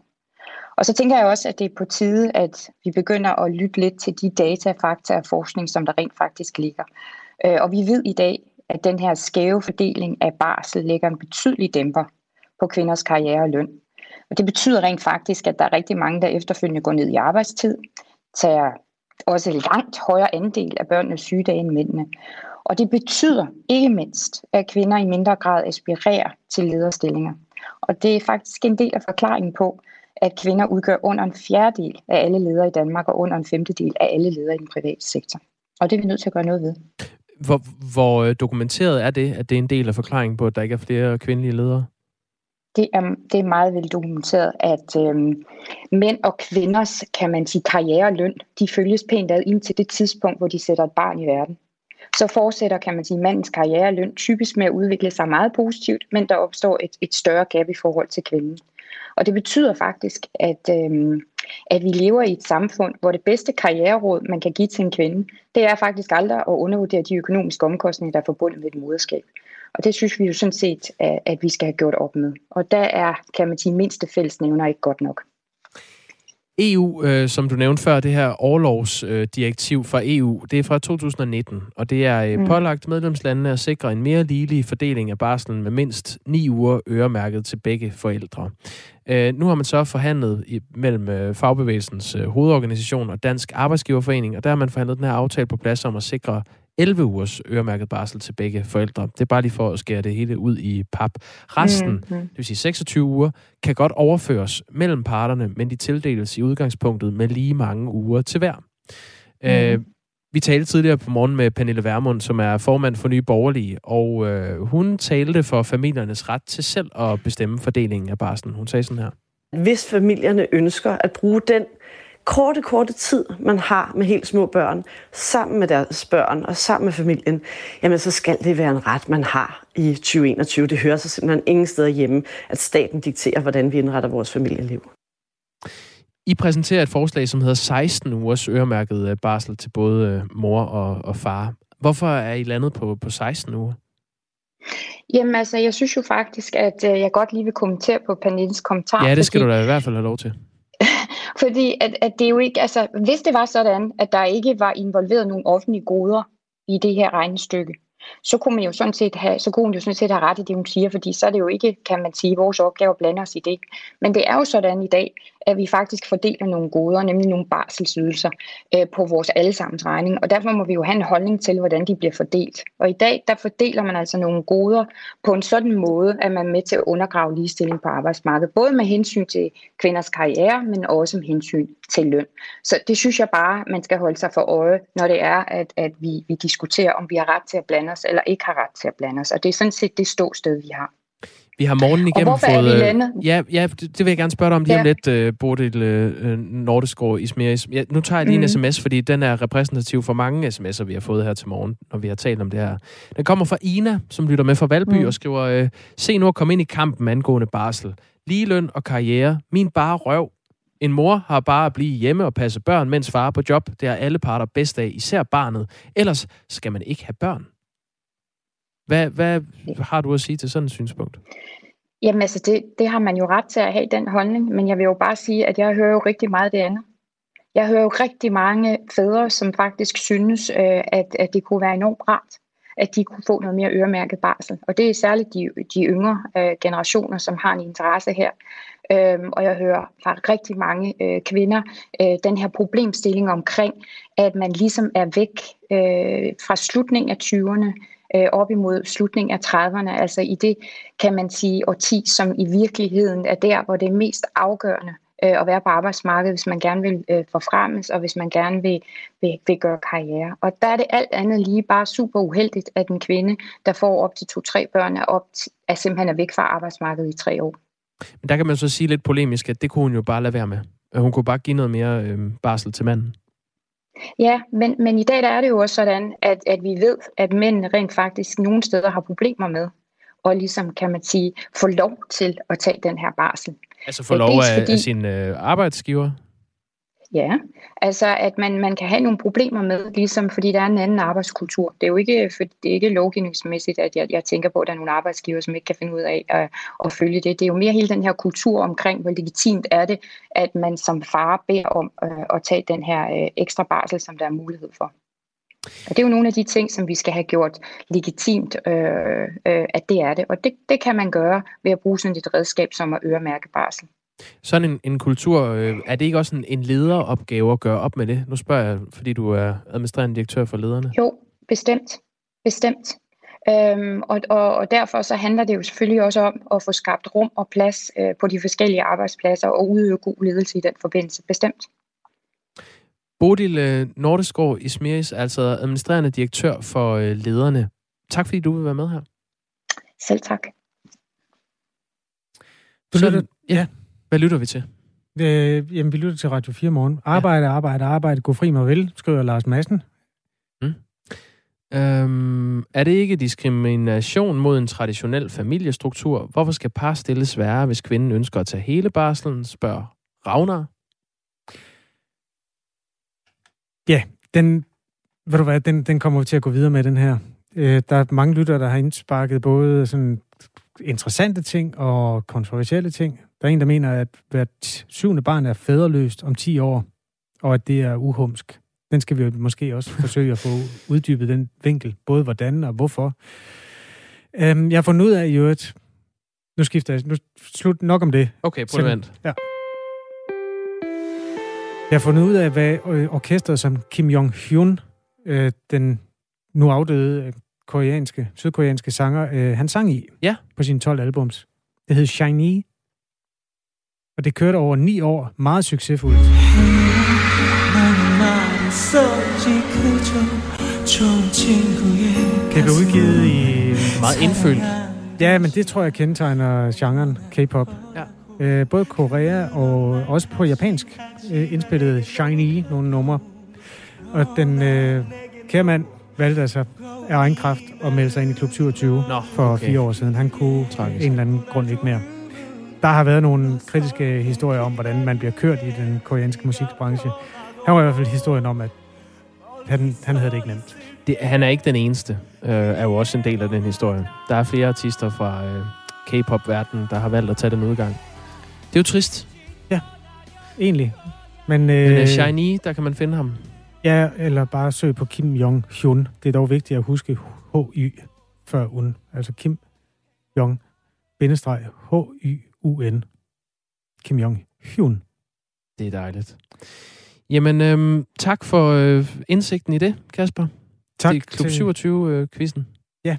Og så tænker jeg også, at det er på tide, at vi begynder at lytte lidt til de data, fakta og forskning, som der rent faktisk ligger. Øh, og vi ved i dag, at den her skæve fordeling af barsel lægger en betydelig dæmper på kvinders karriere og løn. Og det betyder rent faktisk, at der er rigtig mange, der efterfølgende går ned i arbejdstid, tager også langt højere andel af børnenes sygedage end mændene. Og det betyder ikke mindst, at kvinder i mindre grad aspirerer til lederstillinger. Og det er faktisk en del af forklaringen på, at kvinder udgør under en fjerdedel af alle ledere i Danmark og under en femtedel af alle ledere i den private sektor. Og det er vi nødt til at gøre noget ved. Hvor, hvor øh, dokumenteret er det, at det er en del af forklaringen på, at der ikke er flere kvindelige ledere? Det er, det er meget vel dokumenteret, at øhm, mænd og kvinders, kan man sige, karriere og løn, de følges pænt ad indtil det tidspunkt, hvor de sætter et barn i verden. Så fortsætter, kan man sige, mandens karriere og løn typisk med at udvikle sig meget positivt, men der opstår et, et større gap i forhold til kvinden. Og det betyder faktisk, at, øhm, at vi lever i et samfund, hvor det bedste karriereråd, man kan give til en kvinde, det er faktisk aldrig at undervurdere de økonomiske omkostninger, der er forbundet med et moderskab. Og det synes vi jo sådan set, at, at vi skal have gjort op med. Og der er, kan man sige, mindste fællesnævner ikke godt nok. EU, øh, som du nævnte før, det her overlovsdirektiv øh, fra EU, det er fra 2019, og det er øh, Mm. pålagt medlemslandene at sikre en mere ligelig fordeling af barslen med mindst ni uger øremærket til begge forældre. Øh, nu har man så forhandlet i, mellem øh, fagbevægelsens øh, hovedorganisation og Dansk Arbejdsgiverforening, og der har man forhandlet den her aftale på plads om at sikre 11 ugers øremærket barsel til begge forældre. Det er bare lige for at skære det hele ud i pap. Resten, Mhm. mm-hmm. det vil sige 26 uger, kan godt overføres mellem parterne, men de tildeles i udgangspunktet med lige mange uger til hver. Mm. Øh, vi talte tidligere på morgen med Pernille Vermund, som er formand for Nye Borgerlige, og øh, hun talte for familiernes ret til selv at bestemme fordelingen af barslen. Hun sagde sådan her. Hvis familierne ønsker at bruge den korte, korte tid, man har med helt små børn, sammen med deres børn og sammen med familien, jamen så skal det være en ret, man har i 2021. Det hører sig simpelthen ingen steder hjemme, at staten dikterer, hvordan vi indretter vores familieliv. I præsenterer et forslag, som hedder 16 ugers øremærket øh, barsel til både øh, mor og, og far. Hvorfor er I landet på, på 16 uger? Jamen altså, jeg synes jo faktisk, at øh, jeg godt lige vil kommentere på Pernilles kommentar. Ja, det skal fordi, du da i hvert fald have lov til. Fordi at, at det er jo ikke, altså, hvis det var sådan, at der ikke var involveret nogen offentlige goder i det her regnestykke, så kunne man jo sådan set have, så kunne hun jo sådan set have ret i det, hun siger, fordi så er det jo ikke, kan man sige, vores opgave at blande os i det. Men det er jo sådan i dag, at vi faktisk fordeler nogle goder, nemlig nogle barselsydelser, øh, på vores allesammens regning, og derfor må vi jo have en holdning til, hvordan de bliver fordelt. Og i dag, der fordeler man altså nogle goder på en sådan måde, at man er med til at undergrave ligestilling på arbejdsmarkedet, både med hensyn til kvinders karriere, men også med hensyn til løn. Så det synes jeg bare, man skal holde sig for øje, når det er, at, at vi, vi diskuterer, om vi har ret til at blande os, eller ikke har ret til at blande os. Og det er sådan set det ståsted, vi har. Vi har morgenen igennem er fået... vi øh? Ja, ja det, det vil jeg gerne spørge dig om lige Ja. om lidt, uh, Bodil uh, Nordeskov Ismeris. Ja, nu tager jeg lige en Mhm. sms, fordi den er repræsentativ for mange sms'er, vi har fået her til morgen, når vi har talt om det her. Den kommer fra Ina, som lytter med fra Valby Mm. og skriver, uh, se nu at komme ind i kampen angående barsel. Ligeløn og karriere. Min bare røv. En mor har bare at blive hjemme og passe børn, mens far er på job. Det er alle parter bedst af, især barnet. Ellers skal man ikke have børn. Hvad, hvad har du at sige til sådan et synspunkt? Jamen altså, det, det har man jo ret til at have den holdning, men jeg vil jo bare sige, at jeg hører jo rigtig meget det andet. Jeg hører jo rigtig mange fædre, som faktisk synes, øh, at, at det kunne være enormt rart, at de kunne få noget mere øremærket barsel. Og det er særligt de, de yngre øh, generationer, som har en interesse her. Øhm, og jeg hører fra rigtig mange øh, kvinder øh, den her problemstilling omkring, at man ligesom er væk øh, fra slutningen af 20'erne øh, op imod slutningen af 30'erne, altså i det, kan man sige, årti, som i virkeligheden er der, hvor det er mest afgørende øh, at være på arbejdsmarkedet, hvis man gerne vil øh, forfremmes, og hvis man gerne vil, vil, vil gøre karriere. Og der er det alt andet lige bare super uheldigt, at en kvinde, der får op til to-tre børn, er, op til, er simpelthen er væk fra arbejdsmarkedet i tre år. Men der kan man så sige lidt polemisk, at det kunne hun jo bare lade være med. Hun kunne bare give noget mere øh, barsel til manden. Ja, men, men i dag der er det jo også sådan, at, at vi ved, at mænd rent faktisk nogle steder har problemer med, og ligesom kan man sige, få lov til at tage den her barsel. Altså få lov af, fordi- af sin øh, arbejdsgiver. Ja, altså at man, man kan have nogle problemer med, ligesom fordi der er en anden arbejdskultur. Det er jo ikke, for, det er ikke lovgivningsmæssigt, at jeg, jeg tænker på, at der er nogle arbejdsgiver, som ikke kan finde ud af at, at følge det. Det er jo mere hele den her kultur omkring, hvor legitimt er det, at man som far beder om øh, at tage den her øh, ekstra barsel, som der er mulighed for. Og det er jo nogle af de ting, som vi skal have gjort legitimt, øh, øh, at det er det. Og det, det kan man gøre ved at bruge sådan et redskab som at øremærke barsel. Sådan en, en kultur, øh, er det ikke også en, en lederopgave at gøre op med det? Nu spørger jeg, fordi du er administrerende direktør for lederne. Jo, bestemt. Bestemt. Øhm, og, og, og derfor så handler det jo selvfølgelig også om at få skabt rum og plads øh, på de forskellige arbejdspladser og udøve god ledelse i den forbindelse. Bestemt. Bodil øh, Nordeskov Ismeris, altså administrerende direktør for øh, lederne. Tak fordi du vil være med her. Selv tak. Du Så- lytter, ja. Hvad lytter vi til? øh, jamen, vi lytter til Radio 4 morgen. Arbejde, arbejde, arbejde, gå fri mig vel, skriver Lars Madsen. Øhm, er det ikke diskrimination mod en traditionel familiestruktur? Hvorfor skal par stilles værre, hvis kvinden ønsker at tage hele barselen, spørger Ravner. Ja, den, ved du hvad, den, den kommer vi til at gå videre med, den her. Øh, der er mange lyttere, der har indsparket både sådan interessante ting og kontroversielle ting. Der er en, der mener, at hvert syvende barn er fædreløst om 10 år, og at det er uhumsk. Den skal vi måske også forsøge at få uddybet den vinkel, både hvordan og hvorfor. Øhm, jeg har fundet ud af i øvrigt, nu skifter jeg, nu slut nok om det. Okay, prøv at vente. Ja. Jeg har fundet ud af, hvad øh, orkestret som Kim Jong-hyun, øh, den nu afdøde øh, koreanske, sydkoreanske sanger, øh, han sang i ja. på sine 12 albums. Det hed Shiny. Og det kørte over ni år meget succesfuldt. Det blev udgivet i... Meget indfølt. Ja, men det tror jeg kendetegner genren K-pop. Ja. Øh, både Korea og også på japansk øh, indspillede Shiny nogle numre. Og den øh, kære mand valgte altså af egen kraft at melde sig ind i Klub 27 Nå, for okay. fire år siden. Han kunne Tragisk. en eller anden grund ikke mere. Der har været nogle kritiske historier om, hvordan man bliver kørt i den koreanske musikbranche. Her var i hvert fald historien om, at han, han havde det ikke nemt. Det, han er ikke den eneste, øh, er jo også en del af den historie. Der er flere artister fra øh, K-pop-verdenen, der har valgt at tage den udgang. Det er jo trist. Egentlig. Men, Men øh, øh, Shiny, der kan man finde ham. Ja, eller bare søg på Kim Jong-hyun. Det er dog vigtigt at huske H-Y før un. Altså Kim Jong H-Y-U-N. Kim Jong Hyun. Det er dejligt. Jamen, øhm, tak for øh, indsigten i det, Kasper. Tak Det er Klub til- 27-quizzen. Ja,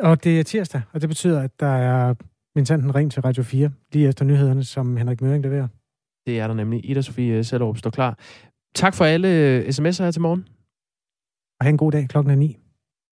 og det er tirsdag, og det betyder, at der er Mintanten Ring til Radio 4, lige efter nyhederne, som Henrik Møring leverer. Det er der nemlig. Ida Sofie Sellerup står klar. Tak for alle øh, sms'er her til morgen. Og have en god dag klokken er 9.